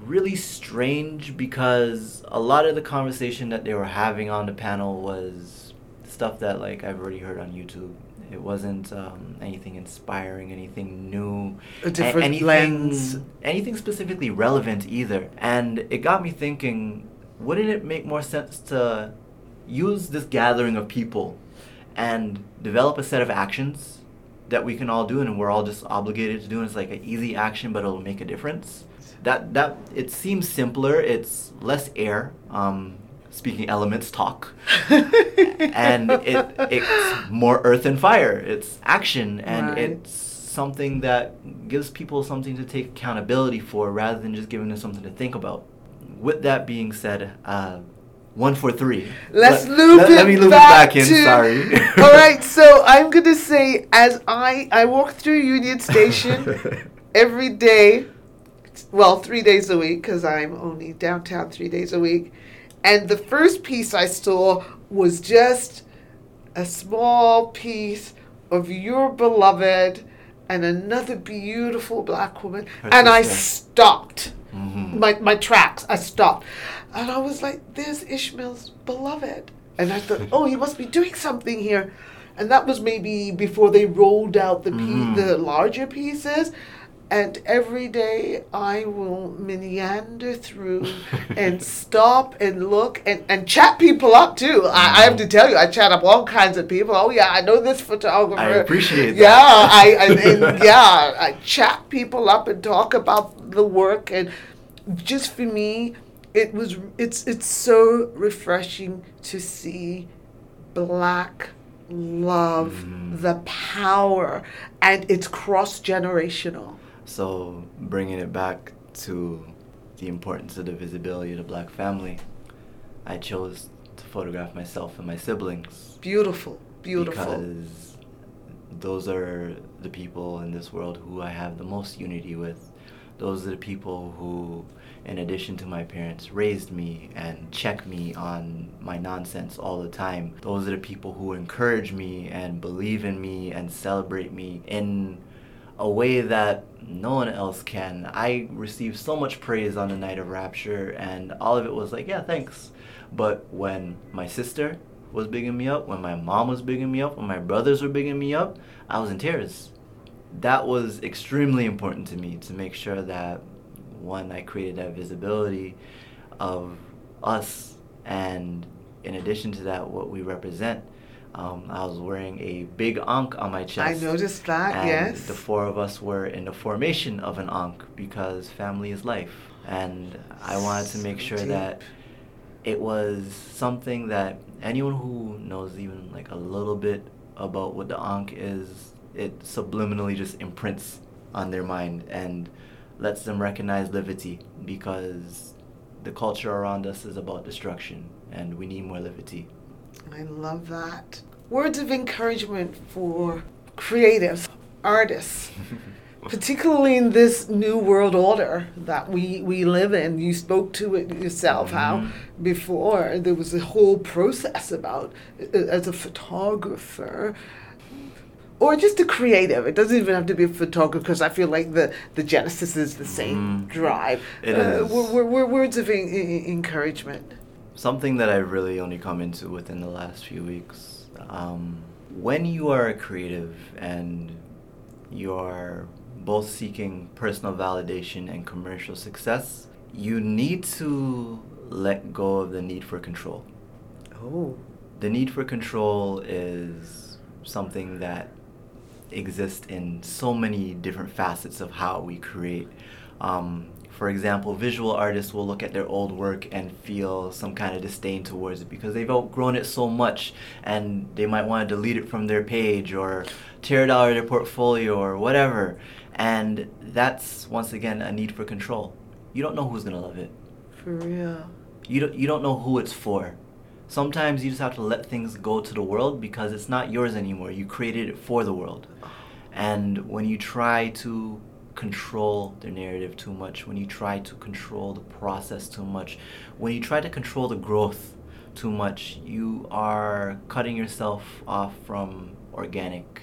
Speaker 2: really strange because a lot of the conversation that they were having on the panel was stuff that like I've already heard on YouTube. It wasn't um, anything inspiring, anything new,
Speaker 1: A different
Speaker 2: anything,
Speaker 1: lens.
Speaker 2: anything specifically relevant either. And it got me thinking, wouldn't it make more sense to use this gathering of people and develop a set of actions that we can all do and we're all just obligated to do and it's like an easy action but it'll make a difference that that it seems simpler it's less air um speaking elements talk. And it it's more earth and fire. It's action. And
Speaker 1: Right.
Speaker 2: it's something that gives people something to take accountability for rather than just giving them something to think about. With that being said uh one for three.
Speaker 1: Let's
Speaker 2: let,
Speaker 1: loop
Speaker 2: let,
Speaker 1: it
Speaker 2: let me loop
Speaker 1: back
Speaker 2: it back in
Speaker 1: to-
Speaker 2: sorry.
Speaker 1: All right, so I'm gonna say as I I walk through Union Station every day, well, three days a week because I'm only downtown three days a week, and the first piece I saw was just a small piece of your beloved and another beautiful black woman,
Speaker 2: Her
Speaker 1: and I stopped
Speaker 2: Mhm.
Speaker 1: my my tracks. I stopped, and I was like, "There's Ishmil's beloved," and I thought, "Oh, he must be doing something here," and that was maybe before they rolled out the
Speaker 2: Mhm.
Speaker 1: the larger pieces. And every day I will meander through and stop and look and, and chat people up too. I, I have to tell you, I chat up all kinds of people. Oh yeah, I know this photographer.
Speaker 2: I appreciate that.
Speaker 1: Yeah, I, I yeah, I chat people up and talk about the work and just for me, it was it's it's so refreshing to see black love,
Speaker 2: Mhm.
Speaker 1: the power, and it's cross generational.
Speaker 2: So, bringing it back to the importance of the visibility of the black family, I chose to photograph myself and my siblings.
Speaker 1: Beautiful, beautiful.
Speaker 2: Because those are the people in this world who I have the most unity with. Those are the people who, in addition to my parents, raised me and check me on my nonsense all the time. Those are the people who encourage me and believe in me and celebrate me in a way that no one else can. I received so much praise on the night of Rapture, and all of it was like, yeah, thanks. But when my sister was bigging me up, when my mom was bigging me up, when my brothers were bigging me up, I was in tears. That was extremely important to me to make sure that one, I created that visibility of us, and in addition to that, what we represent. Um, I was wearing a big ankh on my chest.
Speaker 1: I noticed that,
Speaker 2: and
Speaker 1: yes.
Speaker 2: The four of us were in the formation of an ankh because family is life. And I wanted to make
Speaker 1: So
Speaker 2: sure
Speaker 1: deep.
Speaker 2: that it was something that anyone who knows even like a little bit about what the ankh is, it subliminally just imprints on their mind and lets them recognize levity because the culture around us is about destruction and we need more liberty.
Speaker 1: I love that. Words of encouragement for creatives, artists, particularly in this new world order that we, we live in. You spoke to it yourself how
Speaker 2: Mhm.
Speaker 1: before there was a whole process about as a photographer or just a creative. It doesn't even have to be a photographer because I feel like the, the genesis is the same
Speaker 2: Mm.
Speaker 1: drive.
Speaker 2: It
Speaker 1: uh,
Speaker 2: is.
Speaker 1: We're, we're, we're words of en- en- encouragement.
Speaker 2: Something that I've really only come into within the last few weeks. Um, when you are a creative and you're both seeking personal validation and commercial success, you need to let go of the need for control.
Speaker 1: Oh.
Speaker 2: The need for control is something that exists in so many different facets of how we create. Um, for example, visual artists will look at their old work and feel some kind of disdain towards it because they've outgrown it so much and they might want to delete it from their page or tear it out of their portfolio or whatever. And that's, once again, a need for control. You don't know who's going to love it
Speaker 1: For real.
Speaker 2: you don't, you don't know who it's for. Sometimes you just have to let things go to the world because it's not yours anymore. You created it for the world. Oh. And when you try to control the narrative too much, when you try to control the process too much, when you try to control the growth too much, you are cutting yourself off from organic,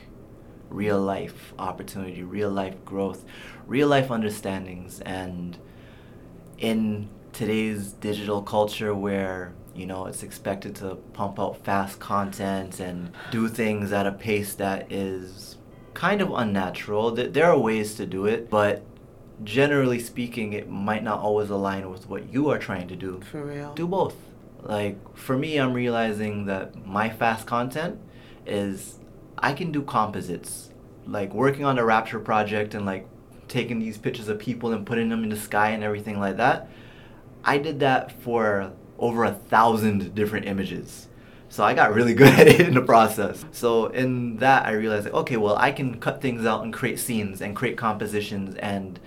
Speaker 2: real life opportunity, real life growth, real life understandings. And in today's digital culture where you know it's expected to pump out fast content and do things at a pace that is kind of unnatural. Th- there are ways to do it but generally speaking it might not always align with what you are trying to do.
Speaker 1: For real.
Speaker 2: do both. Like for me i'm realizing that my fast content is i can do composites. Like working on a rapture project and like taking these pictures of people and putting them in the sky and everything like that i did that for over a thousand different images so i got really good at it in the process so in that i realized like okay well i can cut things out and create scenes and create compositions and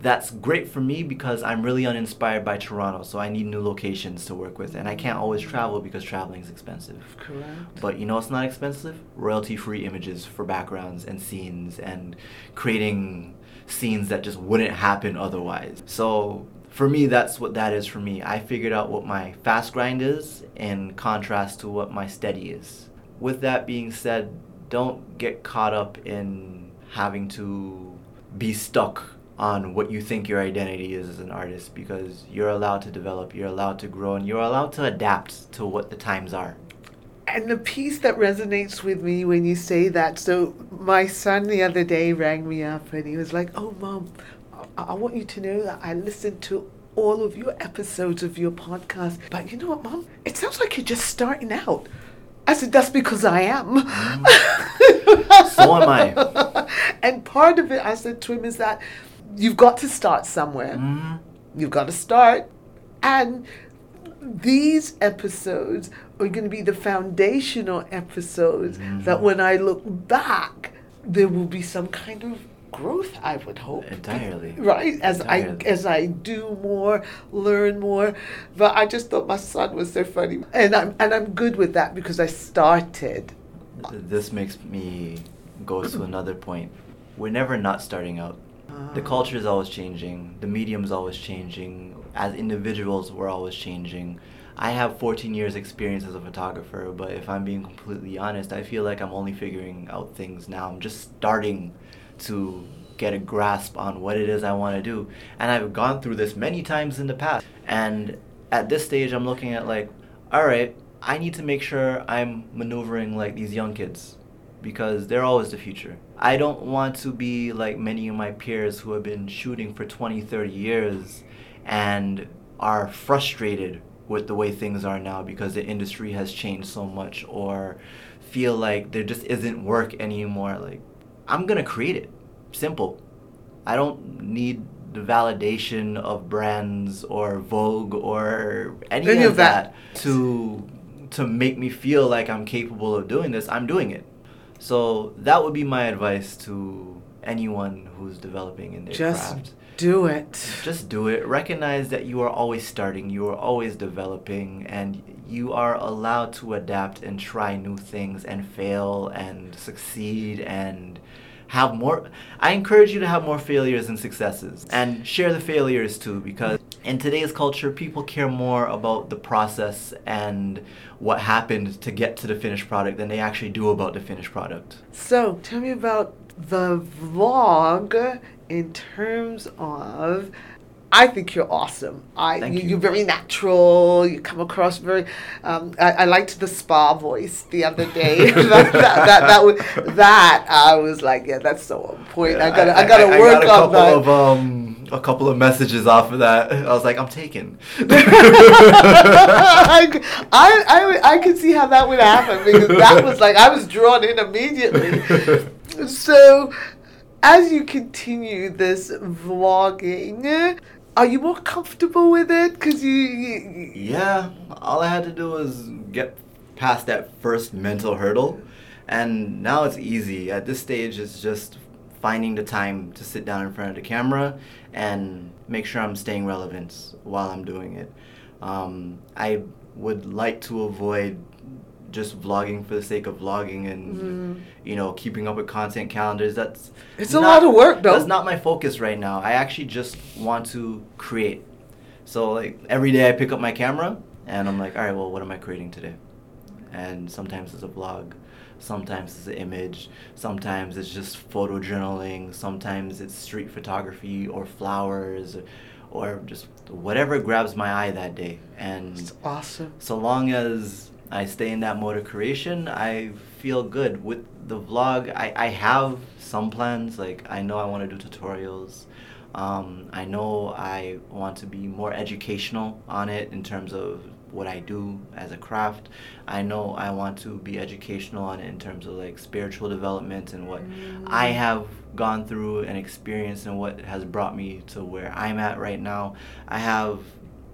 Speaker 2: that's great for me because I'm really uninspired by Toronto, so I need new locations to work with, and I can't always travel because traveling is expensive.
Speaker 1: Correct.
Speaker 2: But you know it's not expensive? Royalty free images for backgrounds and scenes and creating scenes that just wouldn't happen otherwise. So for me, that's what that is for me. I figured out what my fast grind is in contrast to what my steady is. With that being said, don't get caught up in having to be stuck on what you think your identity is as an artist because you're allowed to develop, you're allowed to grow, and you're allowed to adapt to what the times are.
Speaker 1: And the piece that resonates with me when you say that, so my son the other day rang me up and he was like, Oh, mom, I, want you to know that I listened to all of your episodes of your podcast. But you know what, mom? It sounds like you're just starting out. I said, That's because I am.
Speaker 2: So am I.
Speaker 1: and part of it, I said to him, is that you've got to start somewhere.
Speaker 2: Mhm.
Speaker 1: You've got to start. And these episodes are going to be the foundational episodes that when I look back, there will be some kind of growth, I would hope.
Speaker 2: Entirely.
Speaker 1: Right? As
Speaker 2: Entirely.
Speaker 1: I as I do more, learn more. But I just thought my son was so funny. And I'm and I'm good with that because I started.
Speaker 2: This makes me go to another point. We're never not starting out. The ah. culture is always changing. The medium is always changing. As individuals, we're always changing. I have 14 years experience as a photographer, but if I'm being completely honest, I feel like I'm only figuring out things now. I'm just starting to get a grasp on what it is I want to do. And I've gone through this many times in the past. And at this stage, I'm looking at like, all right, I need to make sure I'm maneuvering like these young kids because they're always the future. I don't want to be like many of my peers who have been shooting for 20, 30 years and are frustrated with the way things are now because the industry has changed so much or feel like there just isn't work anymore. Like, I'm gonna create it. Simple. I don't need the validation of brands or Vogue or any,
Speaker 1: Any
Speaker 2: of
Speaker 1: of that.
Speaker 2: that to to make me feel like I'm capable of doing this. I'm doing it. So that would be my advice to anyone who's developing in their
Speaker 1: Just
Speaker 2: craft.
Speaker 1: do it.
Speaker 2: Just do it. Recognize that you are always starting, you are always developing, and you are allowed to adapt and try new things and fail and succeed and have more. I encourage you to have more failures and successes, and share the failures too, because in today's culture, people care more about the process and what happened to get to the finished product than they actually do about the finished product.
Speaker 1: So, tell me about the vlog in terms of I think you're awesome. I
Speaker 2: Thank
Speaker 1: you. You're very natural. You come across very. Um, I, I liked the spa voice the other day. that, that, that, that, was, that I was like, yeah, that's so on point. I gotta I, gotta
Speaker 2: I
Speaker 1: work
Speaker 2: got a
Speaker 1: on
Speaker 2: couple
Speaker 1: that.
Speaker 2: of um a couple of messages off of that. I was like, I'm taken.
Speaker 1: I, I, I, I could see how that would happen because that was like I was drawn in immediately. So, as you continue this vlogging, are you more comfortable with it? Because you, you,
Speaker 2: Yeah, all I had to do was get past that first mental hurdle, and now it's easy. At this stage, it's just finding the time to sit down in front of the camera and make sure I'm staying relevant while I'm doing it. Um, I would like to avoid just vlogging for the sake of vlogging and mm. you know keeping up with content calendars that's
Speaker 1: It's a lot of work, though.
Speaker 2: that's not my focus right now i actually just want to create so like every day I pick up my camera and I'm like, all right, well, what am I creating today? And sometimes it's a vlog, sometimes it's an image, sometimes it's just photo journaling, sometimes it's street photography or flowers, or just whatever grabs my eye that day. And
Speaker 1: it's awesome.
Speaker 2: so long as I stay in that mode of creation, I feel good. With the vlog, I, I have some plans. Like, I know I want to do tutorials. Um, I know I want to be more educational on it in terms of what I do as a craft. I know I want to be educational on it in terms of like spiritual development and what I have gone through and experienced and what has brought me to where I'm at right now. I have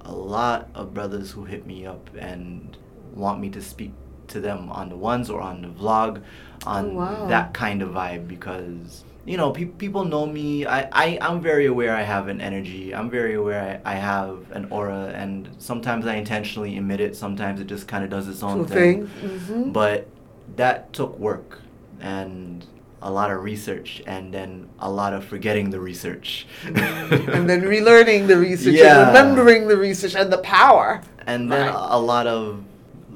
Speaker 2: a lot of brothers who hit me up and want me to speak to them on the ones or on the vlog on
Speaker 1: Oh, wow.
Speaker 2: that kind of vibe because you know pe- people know me I, I i'm very aware i have an energy i'm very aware I, I have an aura and sometimes i intentionally emit it sometimes it just kind of does its own thing
Speaker 1: thing. hmm
Speaker 2: but that took work and a lot of research and then a lot of forgetting the research
Speaker 1: and then relearning the research
Speaker 2: Yeah.
Speaker 1: and remembering the research and the power.
Speaker 2: and then
Speaker 1: Right.
Speaker 2: a lot of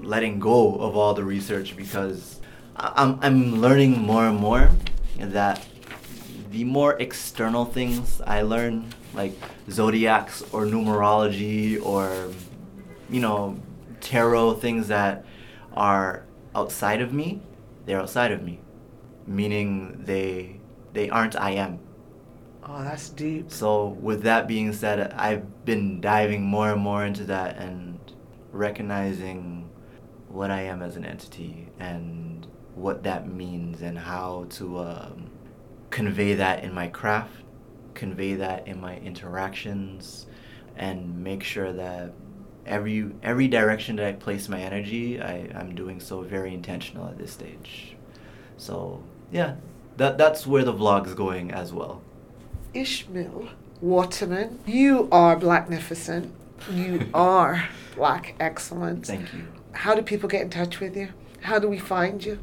Speaker 2: letting go of all the research because I'm, I'm learning more and more that the more external things I learn, like zodiacs or numerology or, you know, tarot, things that are outside of me, they're outside of me, meaning they they aren't I am.
Speaker 1: Oh, that's deep.
Speaker 2: So with that being said, I've been diving more and more into that and recognizing what I am as an entity and what that means and how to um, convey that in my craft, convey that in my interactions, and make sure that every every direction that I place my energy, I, I'm doing so very intentional at this stage. So yeah, that that's where the vlog's going as well.
Speaker 1: Ishmil Waterman, you are blacknificent. You are black excellence.
Speaker 2: Thank you.
Speaker 1: How do people get in touch with you? How do we find you?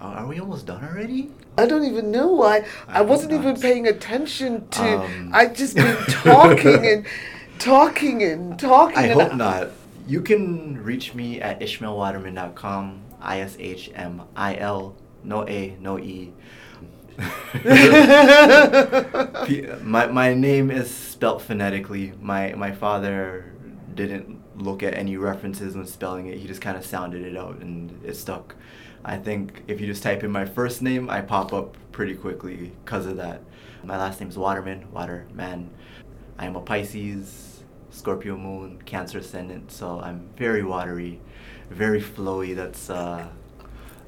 Speaker 2: Are are we almost done already?
Speaker 1: I don't even know. I, I,
Speaker 2: I
Speaker 1: wasn't even paying attention to.
Speaker 2: Um.
Speaker 1: I just been talking and talking and talking.
Speaker 2: I
Speaker 1: and
Speaker 2: hope not. You can reach me at ishmilwaterman.com. I S H M I L, no A, no E. my, my name is spelt phonetically. My my father didn't look at any references when spelling it. He just kind of sounded it out and it stuck. I think if you just type in my first name, I pop up pretty quickly because of that. My last name is Waterman, Waterman. I am a Pisces, Scorpio moon, Cancer ascendant, so I'm very watery, very flowy. That's uh,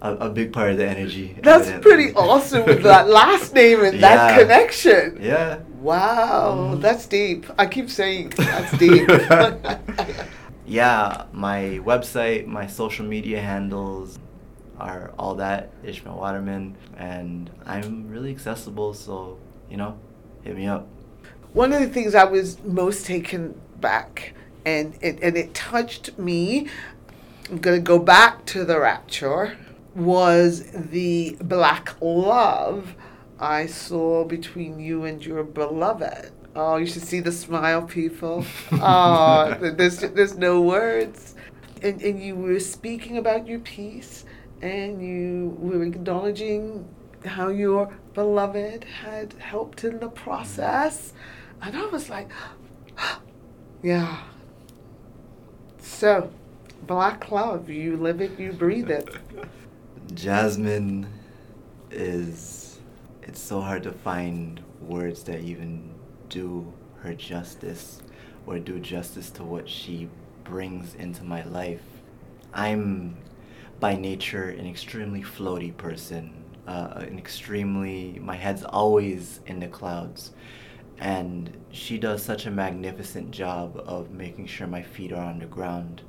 Speaker 2: a, a big part of the energy.
Speaker 1: That's
Speaker 2: evidently.
Speaker 1: pretty awesome with that last name and that connection.
Speaker 2: Yeah.
Speaker 1: Wow,
Speaker 2: Mhm.
Speaker 1: that's deep. I keep saying that's deep.
Speaker 2: yeah, my website, my social media handles are all that Ishmil Waterman, and I'm really accessible. So you know, hit me up.
Speaker 1: One of the things I was most taken back, and it, and it touched me. I'm gonna go back to the rapture. Was the black love I saw between you and your beloved. Oh, you should see the smile, people. Oh, there's there's no words. And and you were speaking about your piece, and you were acknowledging how your beloved had helped in the process, and I was like, yeah. So, black love, you live it, you breathe it.
Speaker 2: Jasmine is. It's so hard to find words that even do her justice or do justice to what she brings into my life. I'm by nature an extremely floaty person, uh, an extremely, my head's always in the clouds. And she does such a magnificent job of making sure my feet are on the ground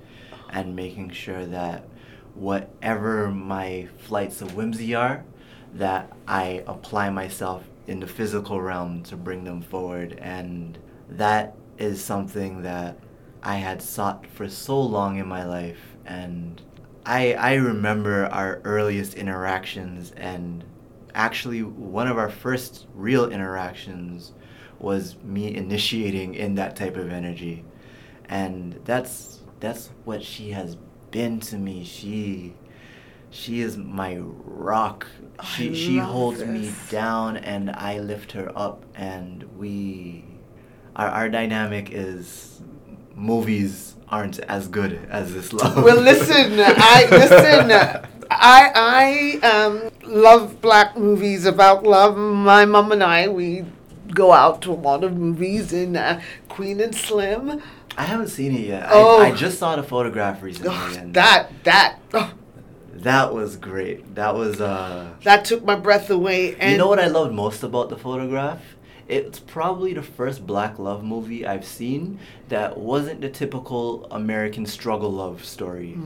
Speaker 2: and making sure that whatever my flights of whimsy are, that I apply myself in the physical realm to bring them forward. And that is something that I had sought for so long in my life. And I, I remember our earliest interactions, and actually, one of our first real interactions was me initiating in that type of energy. And that's that's what she has been to me. She she is my rock. She
Speaker 1: I
Speaker 2: she holds me down and I lift her up and we our our dynamic is movies aren't as good as this love.
Speaker 1: Well, listen, I listen. I I um, love black movies about love. My mom and I we go out to a lot of movies in uh, Queen and Slim.
Speaker 2: I haven't seen it yet.
Speaker 1: Oh.
Speaker 2: I, I just saw the photograph recently
Speaker 1: Oh,
Speaker 2: and
Speaker 1: that that oh,
Speaker 2: that was great. That was uh
Speaker 1: that took my breath away. And
Speaker 2: you know what I loved most about the photograph? It's probably the first black love movie I've seen that wasn't the typical American struggle love story.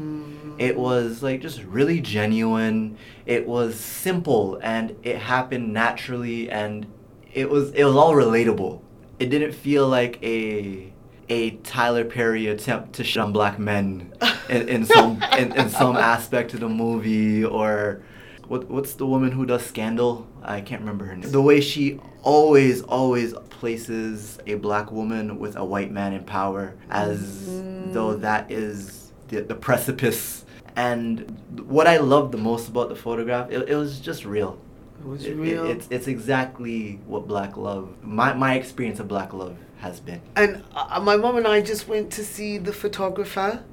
Speaker 2: It was like just really genuine. It was simple and it happened naturally and it was it was all relatable. It didn't feel like a a Tyler Perry attempt to shit on black men in, in some in, in some aspect of the movie or what what's the woman who does Scandal? I can't remember her name. The way she always always places a black woman with a white man in power as though mm. that is the, the precipice. And what I loved the most about the photograph, it, it was just real.
Speaker 1: it was
Speaker 2: it-
Speaker 1: real.
Speaker 2: it's it's exactly what black love my my experience of black love has been.
Speaker 1: And uh, my mom and I just went to see the photographer,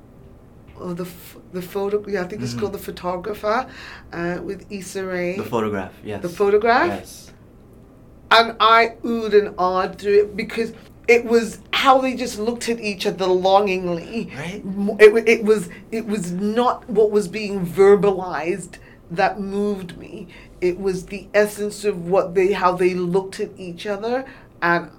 Speaker 1: or the f- the photo. Yeah, I think it's
Speaker 2: Mhm.
Speaker 1: called the photographer, uh, with Issa Rae.
Speaker 2: The photograph, yes.
Speaker 1: The photograph?
Speaker 2: Yes.
Speaker 1: and I oohed and awed through it because it was how they just looked at each other longingly.
Speaker 2: Right.
Speaker 1: It, it was it was not what was being verbalized that moved me. It was the essence of what they how they looked at each other, and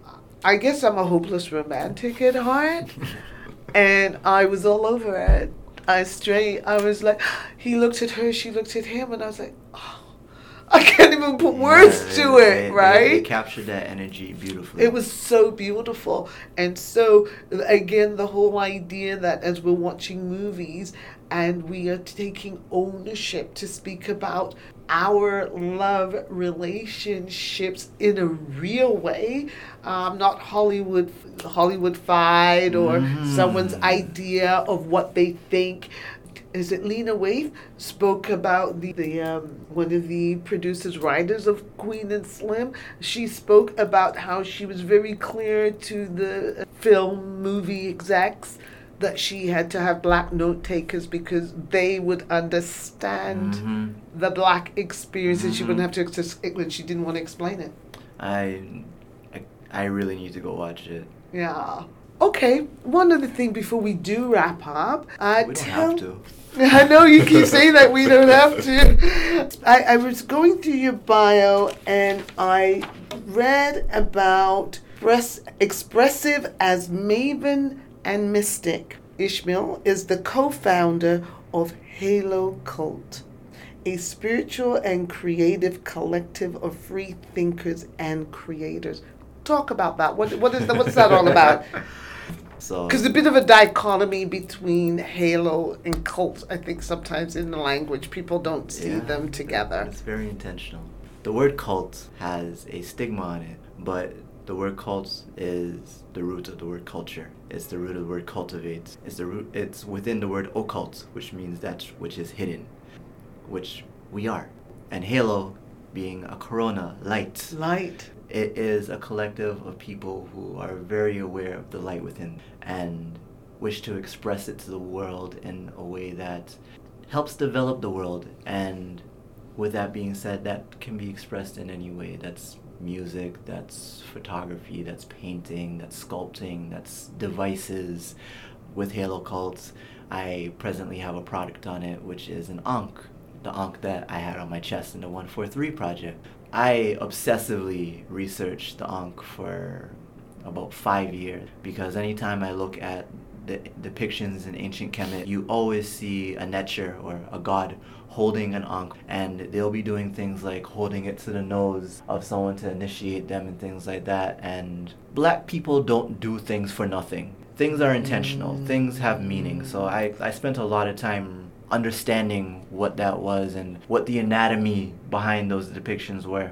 Speaker 1: I guess I'm a hopeless romantic at heart, and I was all over it. I straight. I was like, he looked at her, she looked at him, and I was like, oh, I can't even put words
Speaker 2: Yeah,
Speaker 1: to it,
Speaker 2: they-
Speaker 1: right?
Speaker 2: They, captured that energy beautifully.
Speaker 1: It was so beautiful. And so, again, the whole idea that as we're watching movies and we are taking ownership to speak about our love relationships in a real way, um, not Hollywood Hollywoodified or
Speaker 2: Mhm.
Speaker 1: someone's idea of what they think. Is it Lena Waithe spoke about the, the um, one of the producers writers of Queen and Slim? She spoke about how she was very clear to the film movie execs that she had to have black note takers because they would understand
Speaker 2: Mhm.
Speaker 1: the black experience and she
Speaker 2: Mhm.
Speaker 1: wouldn't have to ex- and she didn't want to explain it.
Speaker 2: I, I, I really need to go watch it.
Speaker 1: Yeah. Okay, one other thing before we do wrap up. Uh,
Speaker 2: we don't have to.
Speaker 1: I know you keep saying that we don't have to. I, I was going through your bio and I read about express, expressive as maven and mystic. Ishmil is the co founder of Halo Cult, a spiritual and creative collective of free thinkers and creators. Talk about that. What, what is that, what's that all about?
Speaker 2: So
Speaker 1: Because a bit of a dichotomy between Halo and cult, I think sometimes in the language people don't see
Speaker 2: Yeah.
Speaker 1: them together.
Speaker 2: it's very intentional. the word cult has a stigma on it, but the word cult is the root of the word culture. It's the root of the word cultivate. It's the root. It's within the word occult, which means that which is hidden, which we are. And halo, being a corona light.
Speaker 1: Light.
Speaker 2: It is a collective of people who are very aware of the light within and wish to express it to the world in a way that helps develop the world. And with that being said, that can be expressed in any way. That's music, that's photography, that's painting, that's sculpting, that's devices. With Halo Cults, I presently have a product on it, which is an Ankh, the Ankh that I had on my chest in the 143 project. I obsessively researched the Ankh for about five years because anytime I look at the depictions in ancient Kemet, you always see a Netcher or a god holding an ankh and they'll be doing things like holding it to the nose of someone to initiate them and things like that. And black people don't do things for nothing. Things are intentional. Mm. things have meaning. So I, I spent a lot of time understanding what that was and what the anatomy behind those depictions were.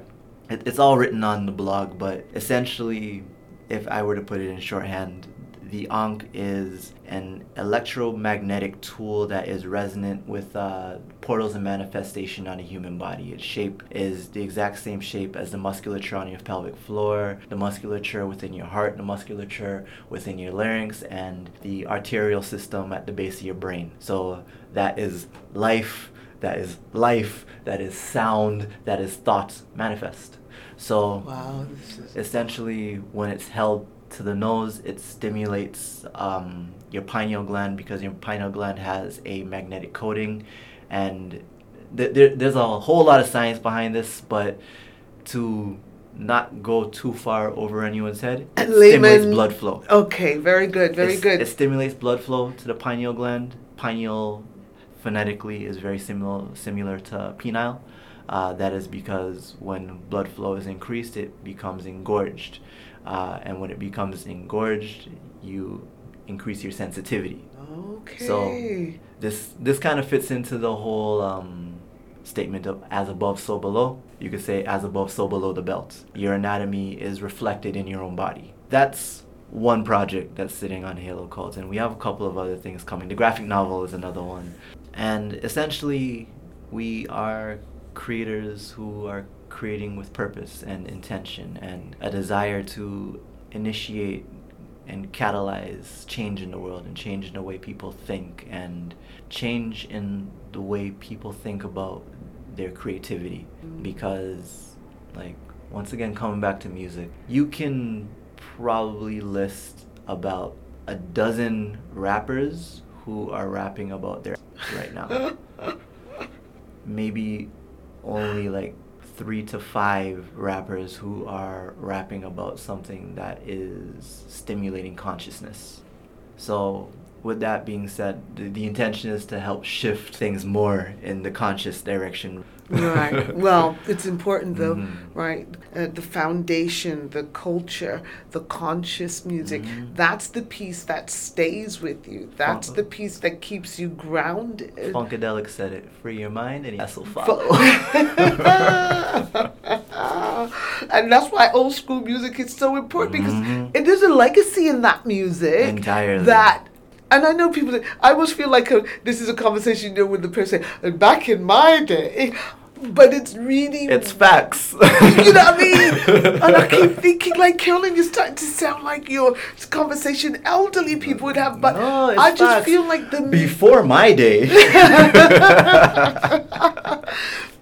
Speaker 2: It, it's all written on the blog but essentially if i were to put it in shorthand the Ankh is an electromagnetic tool that is resonant with uh, portals and manifestation on a human body. Its shape is the exact same shape as the musculature on your pelvic floor, the musculature within your heart, the musculature within your larynx, and the arterial system at the base of your brain. So that is life, that is life, that is sound, that is thought manifest. So
Speaker 1: wow,
Speaker 2: essentially, when it's held to the nose, it stimulates um, your pineal gland because your pineal gland has a magnetic coating, and th- there, there's a whole lot of science behind this, but to not go too far over anyone's head, it Layman, stimulates blood flow.
Speaker 1: Okay, very good, very
Speaker 2: it's,
Speaker 1: good.
Speaker 2: It stimulates blood flow to the pineal gland. Pineal phonetically is very similar similar to penile. Uh, that is because when blood flow is increased, it becomes engorged. Uh, and when it becomes engorged, you increase your sensitivity.
Speaker 1: Okay.
Speaker 2: So this this kind of fits into the whole um, statement of as above, so below. You could say as above, so below the belt. Your anatomy is reflected in your own body. That's one project that's sitting on Halo Cult, and we have a couple of other things coming. The graphic novel is another one, and essentially, we are creators who are creating with purpose and intention and a desire to initiate and catalyze change in the world and change in the way people think and change in the way people think about their creativity. Because like once again coming back to music you can probably list about a dozen rappers who are rapping about their right now. Maybe only like three to five rappers who are rapping about something that is stimulating consciousness. So, with that being said, the, the intention is to help shift things more in the conscious direction
Speaker 1: right. Well, it's important though, mm-hmm. right? Uh, the foundation, the culture, the conscious music. Mm-hmm. That's the piece that stays with you. That's Funk- the piece that keeps you grounded.
Speaker 2: Funkadelic said it: "Free your mind, and will follow."
Speaker 1: and that's why old school music is so important mm-hmm. because there's a legacy in that music
Speaker 2: entirely
Speaker 1: that and I know people. That, I always feel like a, this is a conversation you know with the person. Uh, back in my day, but it's really
Speaker 2: it's facts.
Speaker 1: you know what I mean? and I keep thinking like Carolyn, you're starting to sound like your conversation elderly people would have. But no, I just facts. feel like the
Speaker 2: before my day.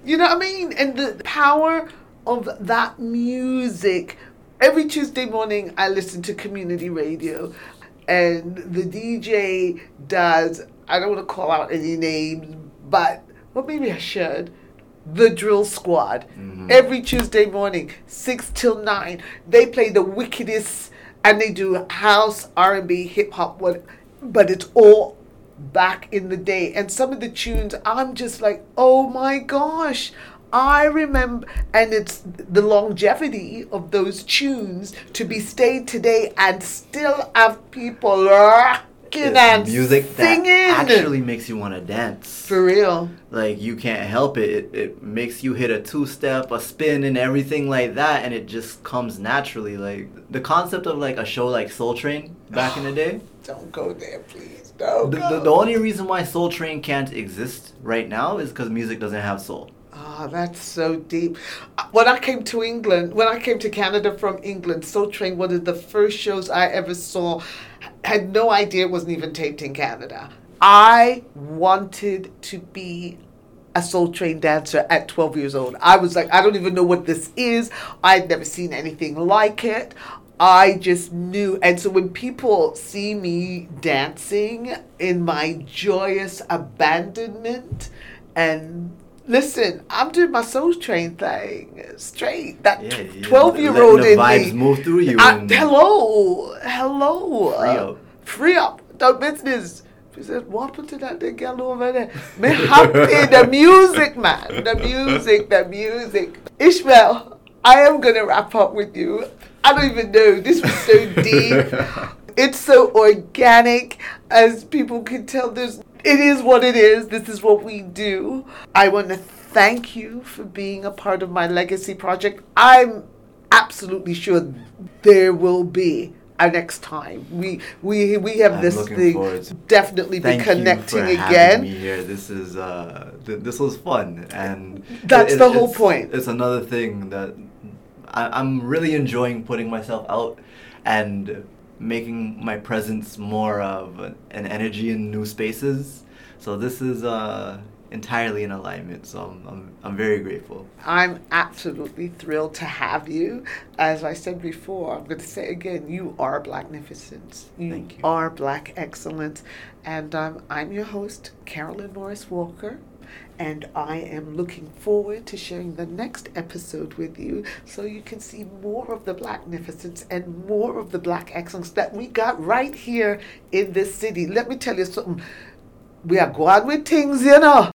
Speaker 1: you know what I mean? And the power of that music. Every Tuesday morning, I listen to community radio and the DJ does, I don't want to call out any names, but, well, maybe I should. The Drill Squad. Mm-hmm. Every Tuesday morning, 6 till 9, they play the wickedest, and they do house, R&B, hip-hop, what, but it's all back in the day. And some of the tunes, I'm just like, oh my gosh, I remember, and it's the longevity of those tunes to be stayed today and still have people.
Speaker 2: It's
Speaker 1: and
Speaker 2: music
Speaker 1: singing.
Speaker 2: that actually makes you want to dance.
Speaker 1: For real.
Speaker 2: like you can't help it. it. It makes you hit a two step, a spin, and everything like that, and it just comes naturally. Like the concept of like a show like Soul Train back in the day.
Speaker 1: Don't go there, please. Don't
Speaker 2: The,
Speaker 1: go.
Speaker 2: the, the only reason why Soul Train can't exist right now is because music doesn't have soul.
Speaker 1: Ah, that's so deep. Uh, When I came to England, when I came to Canada from England, Soul Train, one of the first shows I ever saw, had no idea it wasn't even taped in Canada. I wanted to be a Soul Train dancer at 12 years old. I was like, I don't even know what this is. I'd never seen anything like it. I just knew. And so when people see me dancing in my joyous abandonment and listen, I'm doing my soul train thing straight. That
Speaker 2: Yeah, yeah,
Speaker 1: 12 year old in
Speaker 2: the vibes
Speaker 1: me.
Speaker 2: move through you
Speaker 1: I- hello, hello.
Speaker 2: Free up.
Speaker 1: Free up. No business. She said, what happened to that little girl over there? Me happy, the music, man. The music, the music. Ishmil, I am to wrap up with you. I don't even know. This was so deep. It's so organic, as people can tell. There's, it is what it is. This is what we do. I want to thank you for being a part of my legacy project. I'm absolutely sure there will be a next time. We we we have
Speaker 2: I'm
Speaker 1: this thing definitely be
Speaker 2: Thank
Speaker 1: connecting
Speaker 2: you for
Speaker 1: again.
Speaker 2: having me here. This is uh, th- this was fun, and
Speaker 1: That's
Speaker 2: it-
Speaker 1: the whole
Speaker 2: it's-
Speaker 1: point.
Speaker 2: It's another thing that I, I'm really enjoying putting myself out and making my presence more of an energy in new spaces. So this is uh, entirely in alignment. So I'm, I'm I'm very grateful.
Speaker 1: I'm absolutely thrilled to have you. As I said before, I'm going to say again, you are Blacknificence. You,
Speaker 2: Thank you.
Speaker 1: are Black Excellence. And um, I'm your host, Carolyn Morris Walker. And I am looking forward to sharing the next episode with you so you can see more of the Blacknificence and more of the Black Excellence that we got right here in this city. Let me tell you something. We are going with things, you know.